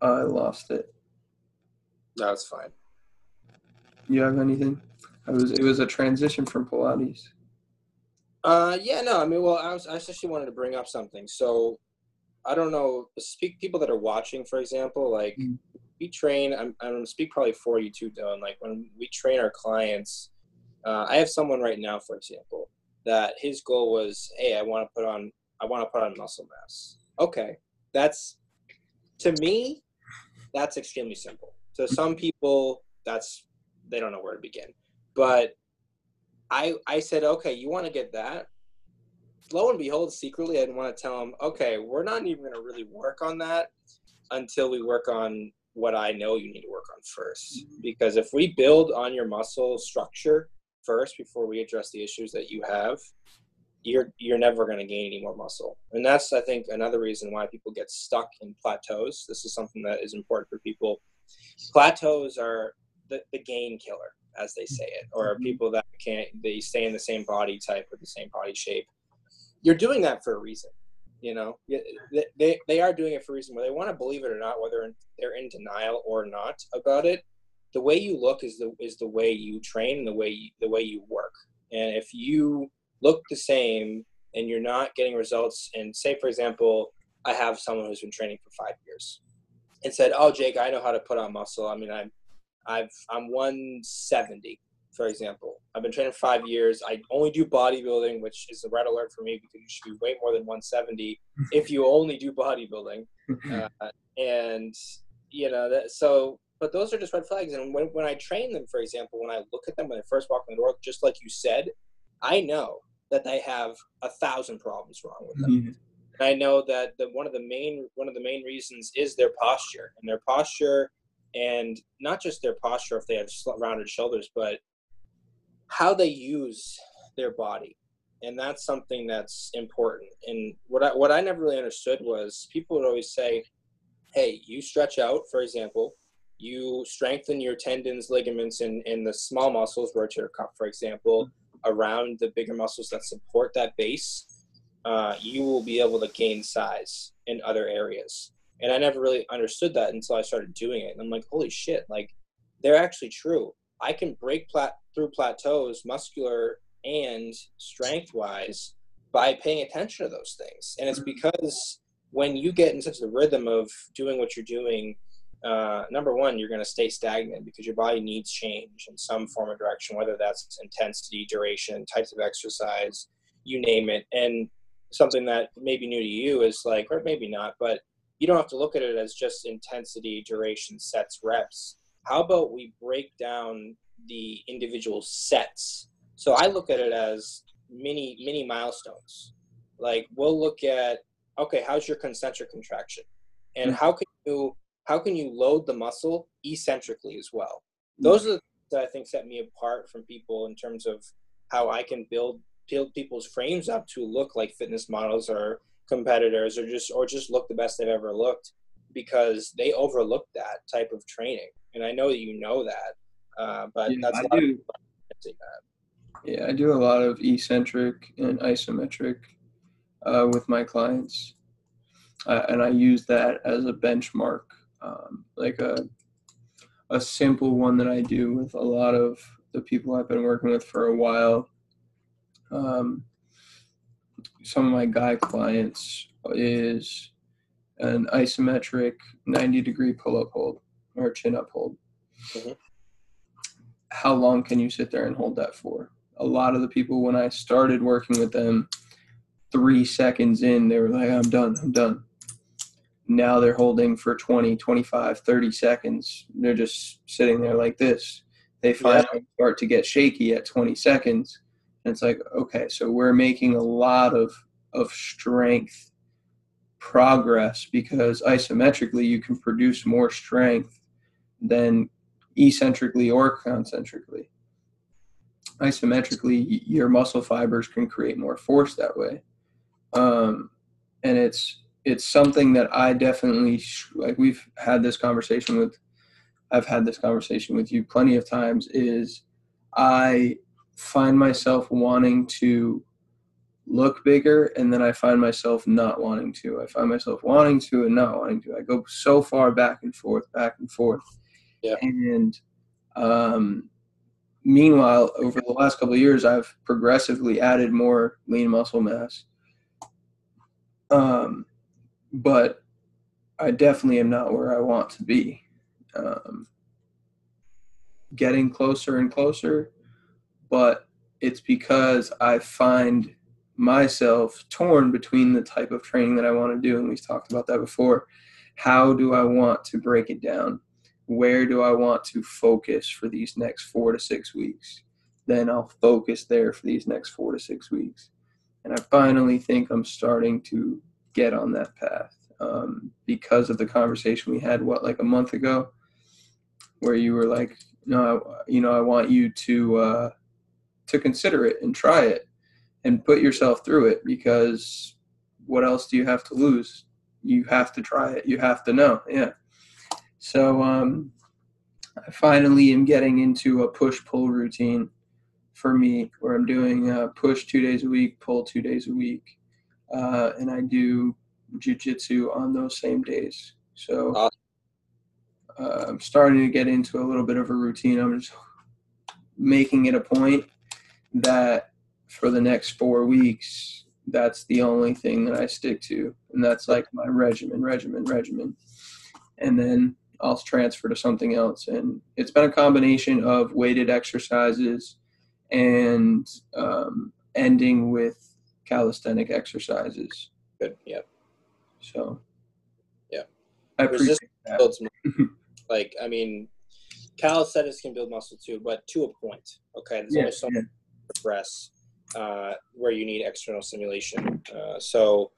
I lost it. That's fine. You have anything? It was it was a transition from Pilates. Uh, yeah, no, I mean, well, I was I actually wanted to bring up something. So I don't know, speak people that are watching, for example, like mm-hmm. we train. I'm I'm gonna speak probably for you too, Dylan. Like when we train our clients, uh, I have someone right now, for example, that his goal was, hey, I want to put on I want to put on muscle mass. Okay, that's to me, that's extremely simple. To mm-hmm. some people, that's they don't know where to begin. But I I said, okay, you want to get that? Lo and behold, secretly, I didn't want to tell him, okay, we're not even going to really work on that until we work on what I know you need to work on first. Because if we build on your muscle structure first before we address the issues that you have, you're you're never going to gain any more muscle. And that's I think another reason why people get stuck in plateaus. This is something that is important for people. Plateaus are the, the gain killer, as they say it, or mm-hmm. people that can't they stay in the same body type with the same body shape you're doing that for a reason you know? They, they are doing it for a reason whether they want to believe it or not whether they're in denial or not about it the way you look is the is the way you train and the way you, the way you work. And if you look the same and you're not getting results and say for example i have someone who's been training for five years and said oh jake i know how to put on muscle. I mean i'm i've i'm 170 for example. I've been training five years. I only do bodybuilding, which is a red alert for me because you should be way more than 170 if you only do bodybuilding. Uh, and, you know, that, so, but those are just red flags. And when, when I train them, for example, when I look at them when they first walk in the door, just like you said, I know that they have a thousand problems wrong with them. Mm-hmm. I know that the, one of the main one of the main reasons is their posture and their posture and not just their posture if they have rounded shoulders, but how they use their body. And that's something that's important. And what I, what I never really understood was people would always say hey you stretch out for example. You strengthen your tendons ligaments and in, in the small muscles rotator cuff for example around the bigger muscles that support that base. Uh, you will be able to gain size in other areas. And i never really understood that until i started doing it. And i'm like holy shit like they're actually true. I can break plat- through plateaus, muscular and strength wise, by paying attention to those things. And it's because when you get in such a rhythm of doing what you're doing, uh, number one, you're going to stay stagnant because your body needs change in some form or direction, whether that's intensity, duration, types of exercise, you name it. And something that may be new to you is like, or maybe not, but you don't have to look at it as just intensity, duration, sets, reps how about we break down the individual sets. So i look at it as mini mini milestones. Like we'll look at okay how's your concentric contraction? And mm-hmm. how can you how can you load the muscle eccentrically as well? Those are the that I think set me apart from people in terms of how I can build build people's frames up to look like fitness models or competitors or just or just look the best they've ever looked because they overlook that type of training. And I know that you know that uh, but yeah, that's I do. Yeah, I do a lot of eccentric and isometric uh, with my clients, uh, and I use that as a benchmark, um, like a a simple one that I do with a lot of the people I've been working with for a while. Um, some of my guy clients is an isometric 90 degree pull up hold or chin up hold. Mm-hmm. How long can you sit there and hold that for? A lot of the people, when I started working with them, three seconds in, they were like, I'm done, I'm done now they're holding for 20 25 30 seconds they're just sitting there like this they finally yeah. start to get shaky at 20 seconds and it's like okay so we're making a lot of of strength progress because isometrically you can produce more strength than eccentrically or concentrically isometrically your muscle fibers can create more force that way um, and it's it's something that I definitely like. We've had this conversation with. I've had this conversation with you plenty of times. Is I find myself wanting to look bigger and then I find myself not wanting to. I find myself wanting to and not wanting to. I go so far back and forth, back and forth. Yeah. And um, meanwhile, over the last couple of years, I've progressively added more lean muscle mass. Um, but I definitely am not where I want to be. Um, getting closer and closer, but it's because I find myself torn between the type of training that I want to do, and we've talked about that before. How do I want to break it down? Where do I want to focus for these next four to six weeks? Then I'll focus there for these next four to six weeks. And I finally think I'm starting to get on that path um, because of the conversation we had what like a month ago? Where you were like no I, you know i want you to uh, to consider it and try it and put yourself through it because what else do you have to lose? You have to try it. You have to know. Yeah so um, i finally am getting into a push pull routine for me where i'm doing uh, push two days a week pull two days a week uh, and I do jujitsu on those same days. So uh, I'm starting to get into a little bit of a routine. I'm just making it a point that for the next four weeks, that's the only thing that I stick to, and that's like my regimen, regimen, regimen. And then I'll transfer to something else. And it's been a combination of weighted exercises and um, ending with calisthenic exercises. Good. Yep. So, yeah, I appreciate that. Builds like, I mean, calisthenics can build muscle too, but to a point. Okay, there's yeah, only so yeah. progress uh, where you need external stimulation. Uh, so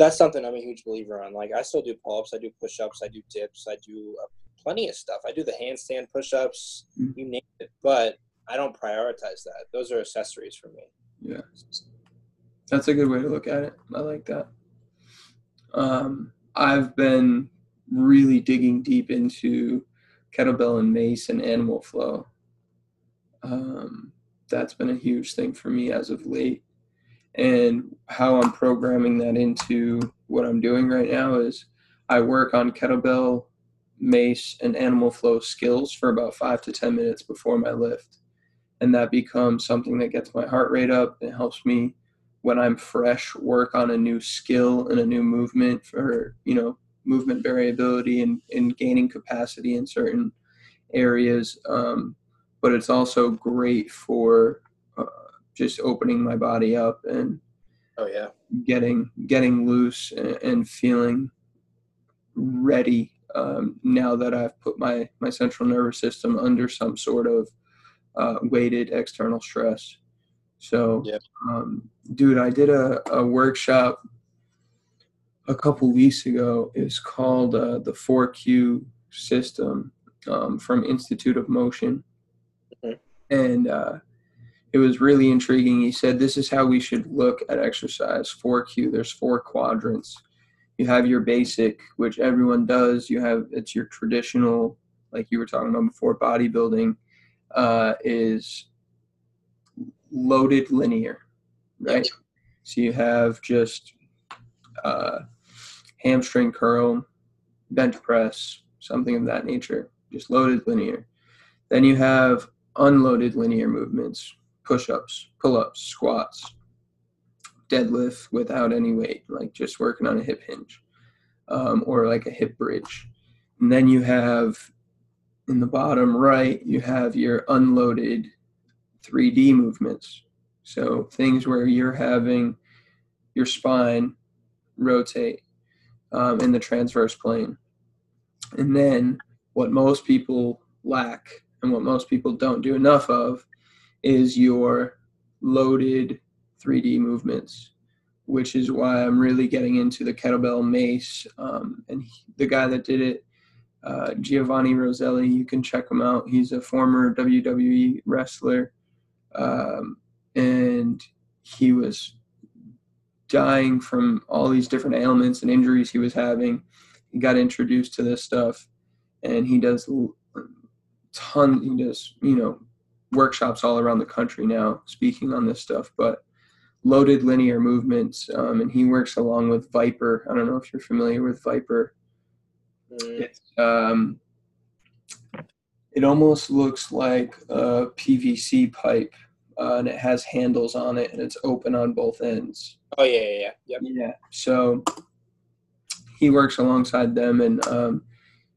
that's something I'm a huge believer on. Like, I still do pull-ups, I do push-ups, I do dips, I do uh, plenty of stuff. I do the handstand push-ups, mm-hmm. you name it, but I don't prioritize that. Those are accessories for me. Yeah, that's a good way to look at it. I like that. Um, I've been really digging deep into kettlebell and mace and animal flow. Um, that's been a huge thing for me as of late. And how I'm programming that into what I'm doing right now is I work on kettlebell, mace, and animal flow skills for about five to 10 minutes before my lift. And that becomes something that gets my heart rate up. and helps me when I'm fresh, work on a new skill and a new movement for, you know, movement variability and, and gaining capacity in certain areas. Um, but it's also great for just opening my body up and oh yeah, getting getting loose and, and feeling ready um, now that I've put my my central nervous system under some sort of uh, weighted external stress. So, yep. um, dude, I did a, a workshop a couple weeks ago. It's called uh, the 4Q system um, from Institute of Motion. and uh, it was really intriguing. He said, This is how we should look at exercise 4Q. There's four quadrants. You have your basic, which everyone does. You have it's your traditional, like you were talking about before, bodybuilding uh, is loaded linear, right? So you have just uh, hamstring curl, bench press, something of that nature, just loaded linear. Then you have unloaded linear movements, push-ups, pull-ups, squats, deadlift without any weight, like just working on a hip hinge, um, or like a hip bridge. And then you have in the bottom right, you have your unloaded 3D movements. So things where you're having your spine rotate um, in the transverse plane. And then what most people lack and what most people don't do enough of is your loaded 3D movements, which is why I'm really getting into the kettlebell mace. Um, and he, the guy that did it, uh, Giovanni Roselli, you can check him out. He's a former WWE wrestler. Um, and he was dying from all these different ailments and injuries he was having. He got introduced to this stuff, and he does ton. He does you know workshops all around the country now, speaking on this stuff. But loaded linear movements, um, and he works along with ViPR. I don't know if you're familiar with ViPR. Mm. It's, um, it almost looks like a PVC pipe, uh, and it has handles on it, and it's open on both ends. Oh yeah, yeah, yeah. Yep. Yeah. So he works alongside them, and um,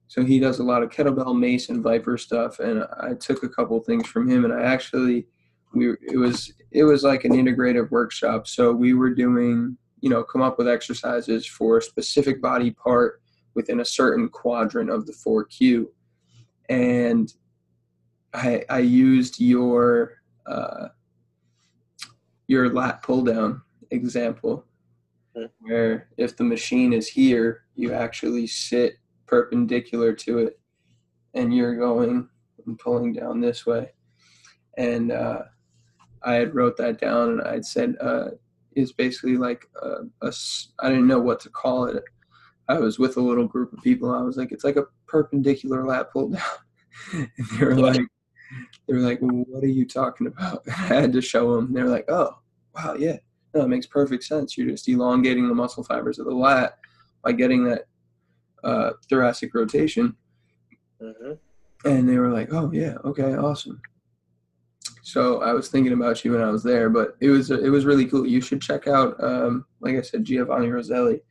so he does a lot of kettlebell, mace, and ViPR stuff. And I took a couple things from him, and I actually we it was it was like an integrative workshop. So we were doing you know come up with exercises for a specific body part within a certain quadrant of the 4Q, and I I used your uh, your lat pull down example where if the machine is here, you actually sit perpendicular to it and you're going and pulling down this way. And uh, I had wrote that down and I'd said uh, it's basically like a, a, I didn't know what to call it. I was with a little group of people. I was like, it's like a perpendicular lat pull down. and they were like, they were like, well, what are you talking about? I had to show them. They were like, oh, wow, yeah, no, it makes perfect sense. You're just elongating the muscle fibers of the lat by getting that uh, thoracic rotation. Mm-hmm. And they were like, "Oh yeah, okay, awesome." So I was thinking about you when I was there, but it was it was really cool. You should check out, um, like I said, Giovanni Roselli.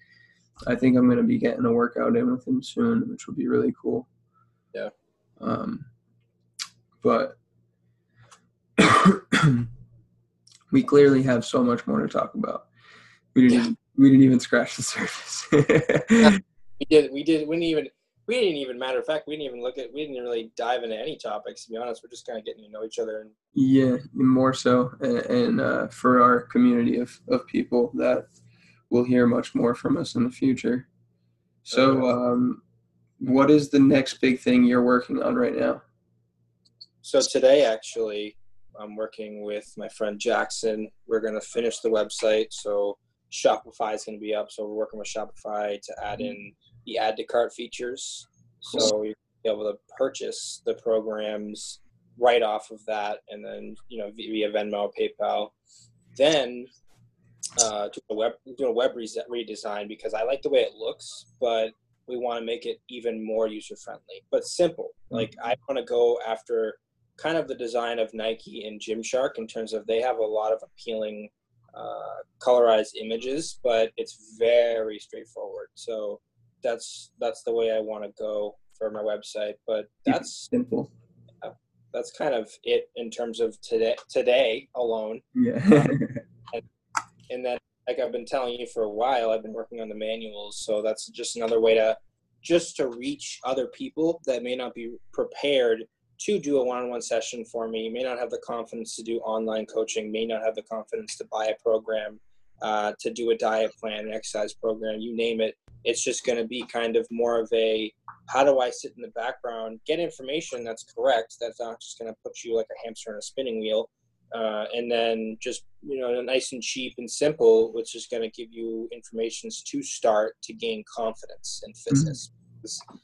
I think I'm going to be getting a workout in with him soon, which will be really cool. Yeah. Um, but we clearly have so much more to talk about. We didn't. Yeah. Even, we didn't even scratch the surface. we did. We did. We didn't even. We didn't even. Matter of fact, we didn't even look at. We didn't really dive into any topics. To be honest, we're just kind of getting to know each other. And yeah, more so, and, and uh, for our community of of people that will hear much more from us in the future. So, um, what is the next big thing you're working on right now? So today, actually, I'm working with my friend Jackson. We're going to finish the website. So Shopify is going to be up. So we're working with Shopify to add in the add to cart features. So you'll be able to purchase the programs right off of that and then, you know, via Venmo, PayPal. Then uh, do a web do a web redesign because I like the way it looks, but we want to make it even more user friendly, but simple. Like I want to go after kind of the design of Nike and Gymshark in terms of they have a lot of appealing uh, colorized images, but it's very straightforward. So that's that's the way I want to go for my website. But that's simple. That's kind of it in terms of today today alone. Yeah. Um, and, and then, like I've been telling you for a while, I've been working on the manuals. So that's just another way to just to reach other people that may not be prepared to do a one-on-one session for me may not have the confidence to do online coaching may not have the confidence to buy a program uh, to do a diet plan, an exercise program, you name it. It's just going to be kind of more of a how do I sit in the background, get information that's correct, that's not just going to put you like a hamster in a spinning wheel, uh, and then just you know nice and cheap and simple, which is going to give you information to start to gain confidence in fitness. Mm-hmm.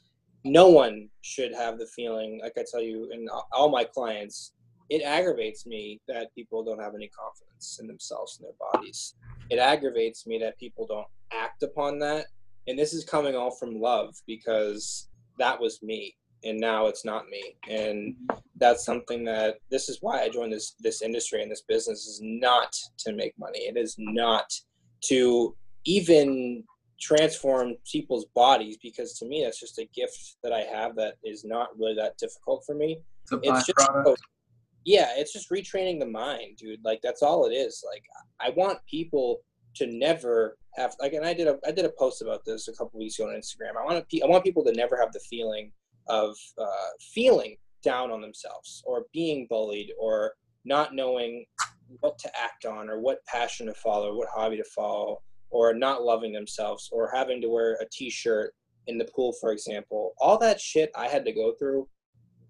No one should have the feeling, like I tell you, and all my clients, it aggravates me that people don't have any confidence in themselves and their bodies. It aggravates me that people don't act upon that. And this is coming all from love because that was me and now it's not me. And that's something that this is why I joined this this industry and this business is not to make money. It is not to even transform people's bodies because to me that's just a gift that I have that is not really that difficult for me. It's, it's just yeah, it's just retraining the mind, dude. Like that's all it is. Like I want people to never have like, and I did a I did a post about this a couple weeks ago on Instagram. I want to, I want people to never have the feeling of uh, feeling down on themselves or being bullied or not knowing what to act on or what passion to follow, what hobby to follow, or not loving themselves or having to wear a t-shirt in the pool, for example. All that shit I had to go through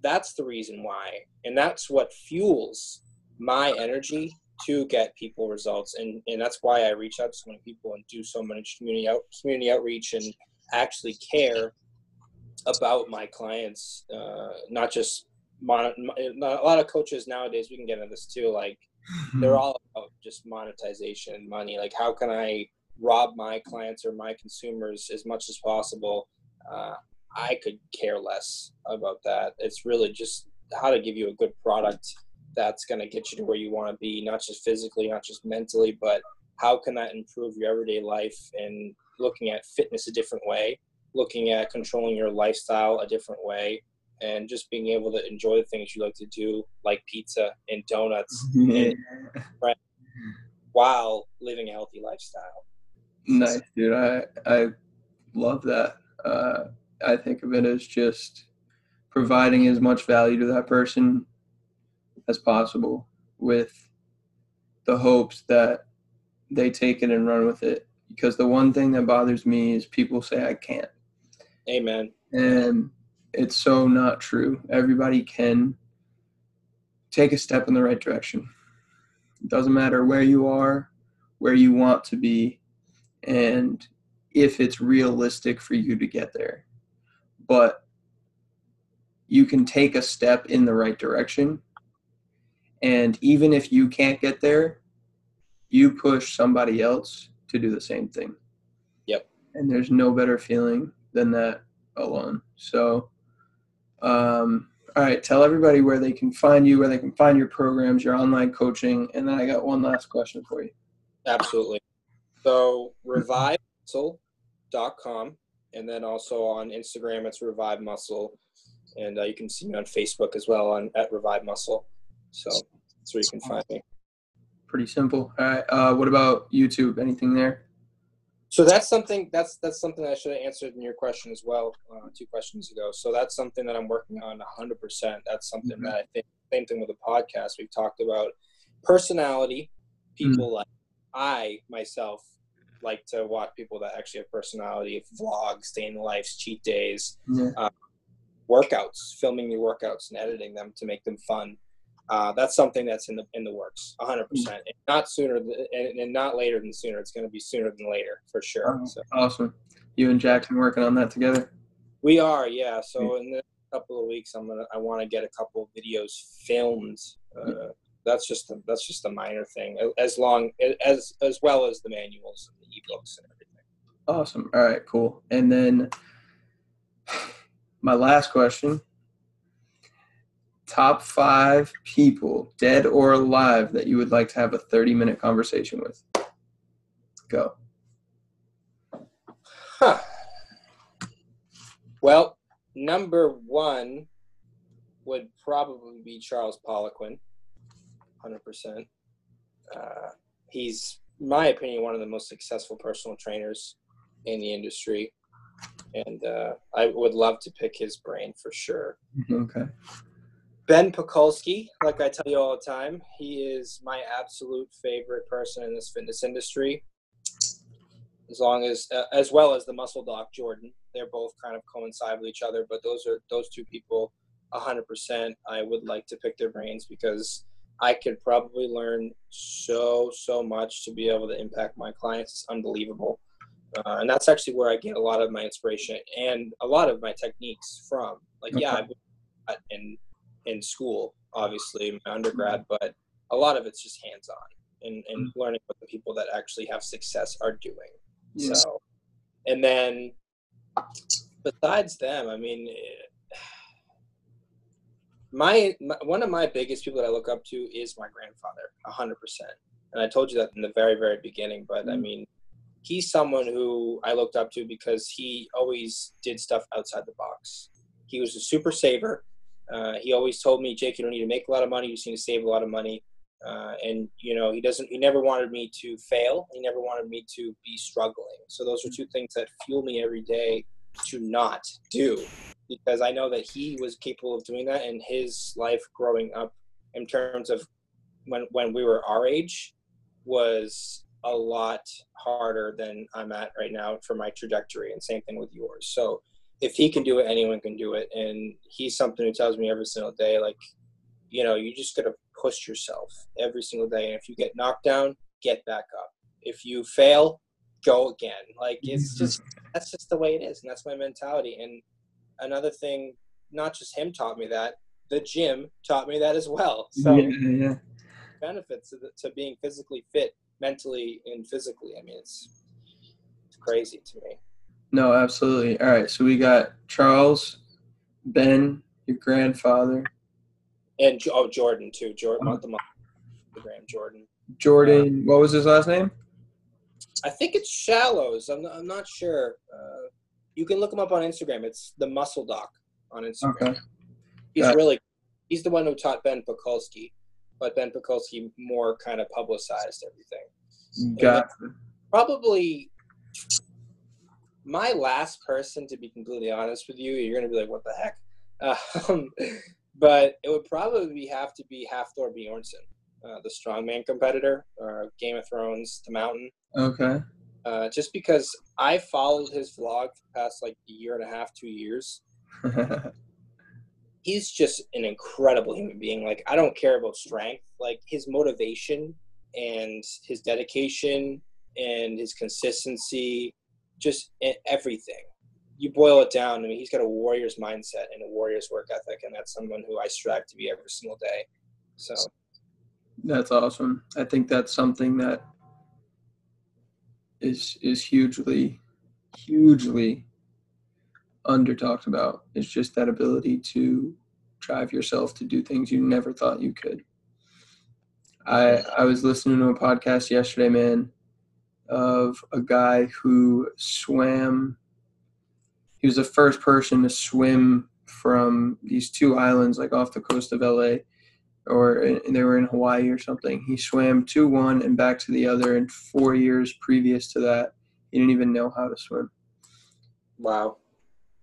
that's the reason why. And that's what fuels my energy to get people results. And and that's why i reach out to so many people and do so much community out community outreach and actually care about my clients uh, not just mon- a lot of coaches nowadays we can get into this too like they're all about just monetization money. Like how can i rob my clients or my consumers as much as possible? Uh, I could care less about that. It's really just how to give you a good product that's going to get you to where you want to be, not just physically, not just mentally, but how can that improve your everyday life and looking at fitness a different way, looking at controlling your lifestyle a different way, and just being able to enjoy the things you like to do, like pizza and donuts, and, right, while living a healthy lifestyle. Nice, dude. I I love that. Uh, I think of it as just providing as much value to that person as possible with the hopes that they take it and run with it. Because the one thing that bothers me is people say I can't. Amen. And it's so not true. Everybody can take a step in the right direction. It doesn't matter where you are, where you want to be, and if it's realistic for you to get there but you can take a step in the right direction. And even if you can't get there, you push somebody else to do the same thing. Yep. And there's no better feeling than that alone. So, um, all right, tell everybody where they can find you, where they can find your programs, your online coaching, and then I got one last question for you. Absolutely. So, revivemuscle.com and then also on Instagram it's Revive Muscle, and uh, you can see me on Facebook as well on at Revive Muscle. So that's where you can find me. Pretty simple. All right. Uh, what about YouTube? Anything there? So that's something that's that's something I should have answered in your question as well uh, two questions ago. So that's something that I'm working on 100. percent That's something mm-hmm. that I think same thing with the podcast we've talked about personality. People mm-hmm. like I myself like to watch people that actually have personality, vlogs, day in the life, cheat days, yeah. uh, workouts, filming your workouts and editing them to make them fun. Uh, that's something that's in the in the works, 100. Mm. percent Not sooner and, and, not later than sooner. It's going to be sooner than later for sure. Oh, so. Awesome. You and Jackson working on that together? We are, yeah. So in a couple of weeks, I'm gonna I want to get a couple of videos filmed. Uh, that's just a, that's just a minor thing as long as as well as the manuals and the ebooks and everything. Awesome. All right cool. And then my last question. Top five people dead or alive that you would like to have a 30 minute conversation with? Go. Huh. Well number one would probably be charles poliquin hundred percent. Uh, he's, my opinion, one of the most successful personal trainers in the industry, and uh, I would love to pick his brain for sure. Okay. Ben Pakulski, like I tell you all the time, he is my absolute favorite person in this fitness industry. as long as uh, as well as the muscle doc Jordan. They're both kind of coincide with each other, but those are those two people. hundred percent, I would like to pick their brains because I could probably learn so so much to be able to impact my clients. It's unbelievable, uh, and that's actually where I get a lot of my inspiration and a lot of my techniques from. Like, okay. yeah, I've in in school, obviously, my undergrad, but a lot of it's just hands on and, and mm-hmm. learning what the people that actually have success are doing. Yeah. So, and then besides them, I mean, my, my, one of my biggest people that I look up to is my grandfather, a hundred percent. And I told you that in the very very beginning, but mm-hmm. I mean, he's someone who I looked up to because he always did stuff outside the box. He was a super saver. Uh, he always told me, Jake, you don't need to make a lot of money. You just need to save a lot of money. Uh, and you know, he doesn't. He never wanted me to fail. He never wanted me to be struggling. So those are two things that fuel me every day to not do, because I know that he was capable of doing that, and his life growing up, in terms of when when we were our age, was a lot harder than I'm at right now for my trajectory, and same thing with yours. So if he can do it, anyone can do it, and he's something who tells me every single day, like, you know, you just gotta push yourself every single day. And if you get knocked down, get back up. If you fail, go again. Like it's mm-hmm. just that's just the way it is, and that's my mentality. And another thing, not just him taught me that, the gym taught me that as well. So yeah, yeah. benefits to, the, to being physically fit, mentally and physically. I mean, it's it's crazy to me. No, absolutely. All right, so we got Charles, Ben, your grandfather, and oh Jordan too. Jordan, oh. the Graham Jordan. Jordan, what was his last name? I think it's Shallows. I'm not, I'm not sure. Uh, you can look him up on Instagram. It's the Muscle Doc on Instagram. Okay. He's really he's the one who taught Ben Pakulski, but Ben Pakulski more kind of publicized everything. Got probably my last person to be completely honest with you. You're gonna be like, what the heck? Um, but it would probably have to be Hafthor Bjornsson, uh, the strongman competitor, uh, Game of Thrones, The Mountain. Okay. Uh, just because I followed his vlog for the past like a year and a half, two years. He's just an incredible human being. Like I don't care about strength. Like his motivation and his dedication and his consistency, just everything you boil it down, I mean, he's got a warrior's mindset and a warrior's work ethic, and that's someone who I strive to be every single day. So that's awesome. I think that's something that is is hugely, hugely under talked about. It's just that ability to drive yourself to do things you never thought you could. I I was listening to a podcast yesterday, man, of a guy who swam he was the first person to swim from these two islands, like off the coast of LA, or they were in Hawaii or something. He swam to one and back to the other. And four years previous to that, he didn't even know how to swim. Wow,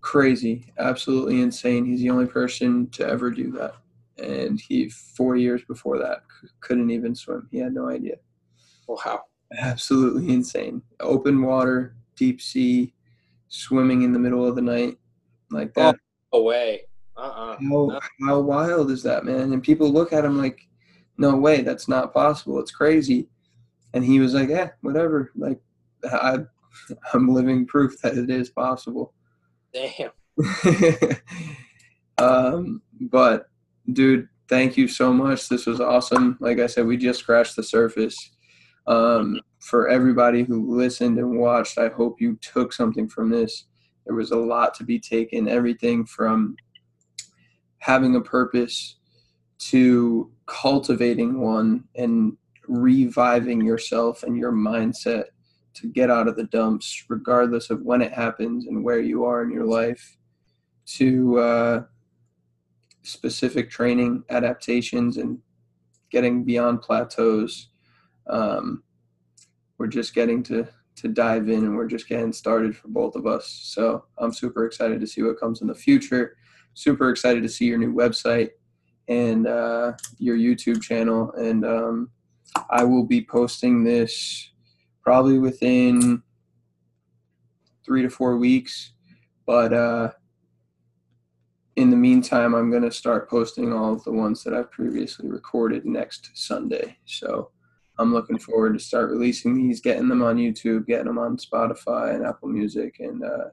crazy, absolutely insane. He's the only person to ever do that. And he four years before that couldn't even swim. He had no idea. Wow, absolutely insane. Open water, deep sea swimming in the middle of the night like that. Oh, away. Uh-uh. How, how wild is that, man? And people look at him like, no way, that's not possible. It's crazy. And he was like, yeah, whatever. Like, I, I'm living proof that it is possible. Damn. um, but, dude, thank you so much. This was awesome. Like I said, we just scratched the surface. Um, for everybody who listened and watched, I hope you took something from this. There was a lot to be taken, everything from having a purpose to cultivating one and reviving yourself and your mindset to get out of the dumps, regardless of when it happens and where you are in your life, to uh, specific training, adaptations, and getting beyond plateaus. Um, we're just getting to to dive in and we're just getting started for both of us. So I'm super excited to see what comes in the future. Super excited to see your new website and uh, your YouTube channel. And um, I will be posting this probably within three to four weeks. But uh, in the meantime, I'm going to start posting all of the ones that I've previously recorded next Sunday. So I'm looking forward to start releasing these, getting them on YouTube, getting them on Spotify and Apple Music, and uh,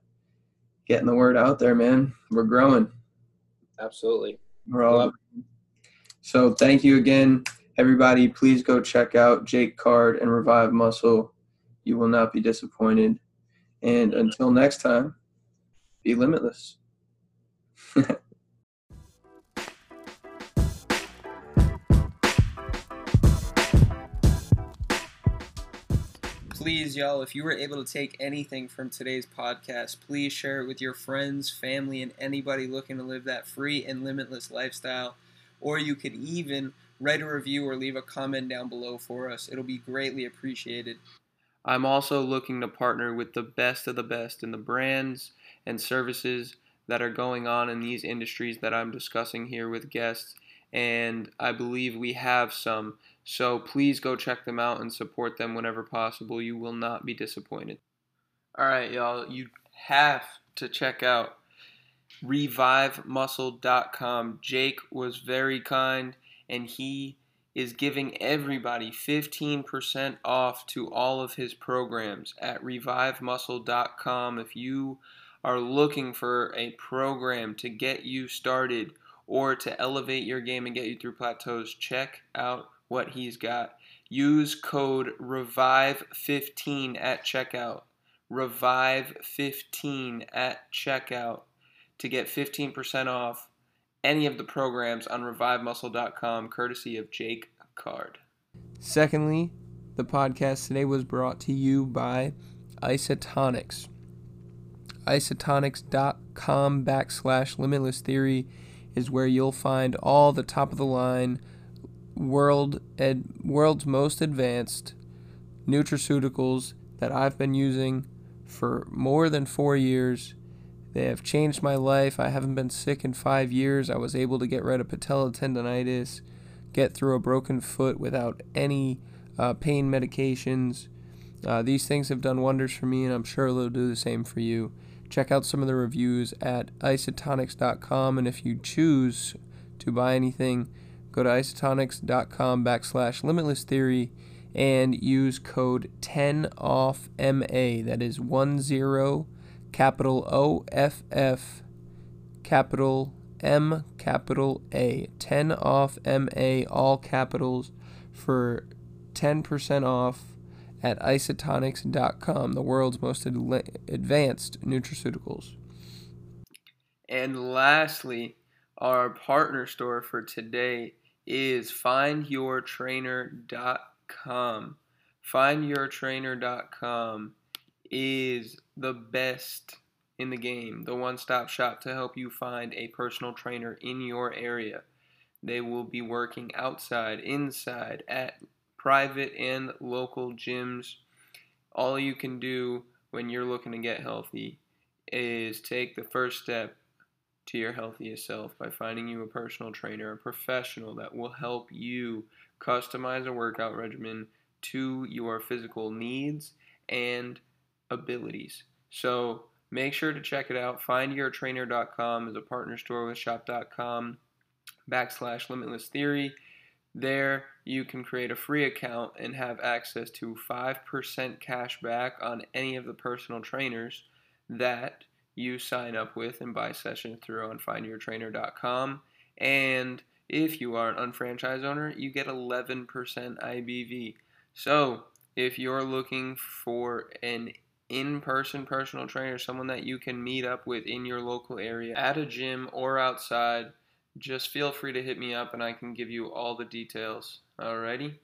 getting the word out there, man. We're growing. Absolutely. We're. So thank you again, everybody. Please go check out Jake Card and Revive Muscle. You will not be disappointed. And until next time, be limitless. please, y'all, if you were able to take anything from today's podcast, please share it with your friends, family, and anybody looking to live that free and limitless lifestyle. Or you could even write a review or leave a comment down below for us. It'll be greatly appreciated. I'm also looking to partner with the best of the best in the brands and services that are going on in these industries that I'm discussing here with guests. And I believe we have some. So please go check them out and support them whenever possible. You will not be disappointed. All right, y'all, you have to check out revivemuscle.com. Jake was very kind and he is giving everybody 15% off to all of his programs at revivemuscle.com. If you are looking for a program to get you started or to elevate your game and get you through plateaus, check out what he's got. Use code REVIVE15 at checkout. REVIVE15 at checkout to get 15% off any of the programs on revivemuscle.com courtesy of Jake Card. Secondly, the podcast today was brought to you by Isotonix. Isotonix.com backslash limitless theory is where you'll find all the top of the line world ed, world's most advanced nutraceuticals that I've been using for more than 4 years. They have changed my life. I haven't been sick in 5 years. I was able to get rid of patella tendonitis, get through a broken foot without any uh, pain medications. Uh, these things have done wonders for me, and I'm sure they'll do the same for you. Check out some of the reviews at isotonix.com, and if you choose to buy anything, go to isotonix.com backslash limitless theory and use code 10 off ma That is 10 capital O F F capital M capital A. 10 off MA, all capitals for 10% off at isotonix.com, the world's most ad- advanced nutraceuticals. And lastly, our partner store for today is findyourtrainer.com. Findyourtrainer.com is the best in the game, the one stop shop to help you find a personal trainer in your area. They will be working outside, inside, at private and local gyms. All you can do when you're looking to get healthy is take the first step to your healthiest self by finding you a personal trainer, a professional that will help you customize a workout regimen to your physical needs and abilities. So make sure to check it out. FindYourTrainer.com is a partner store with Shop.com backslash Limitless Theory. There, you can create a free account and have access to 5% cash back on any of the personal trainers that you sign up with and buy sessions through on findyourtrainer.com. And if you are an unfranchised owner, you get 11% IBV. So, if you're looking for an in person personal trainer, someone that you can meet up with in your local area at a gym or outside, just feel free to hit me up and I can give you all the details. Alrighty?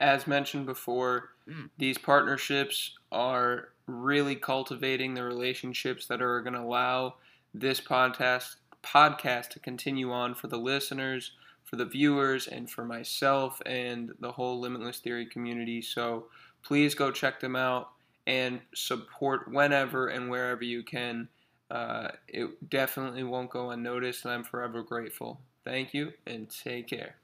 As mentioned before, mm. these partnerships are really cultivating the relationships that are going to allow this podcast podcast to continue on for the listeners, for the viewers, and for myself and the whole Limitless Theory community. So please go check them out and support whenever and wherever you can. Uh, it definitely won't go unnoticed, and I'm forever grateful. Thank you, and take care.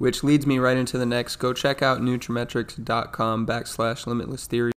Which leads me right into the next. Go check out Nutrimetics.com backslash limitless theory.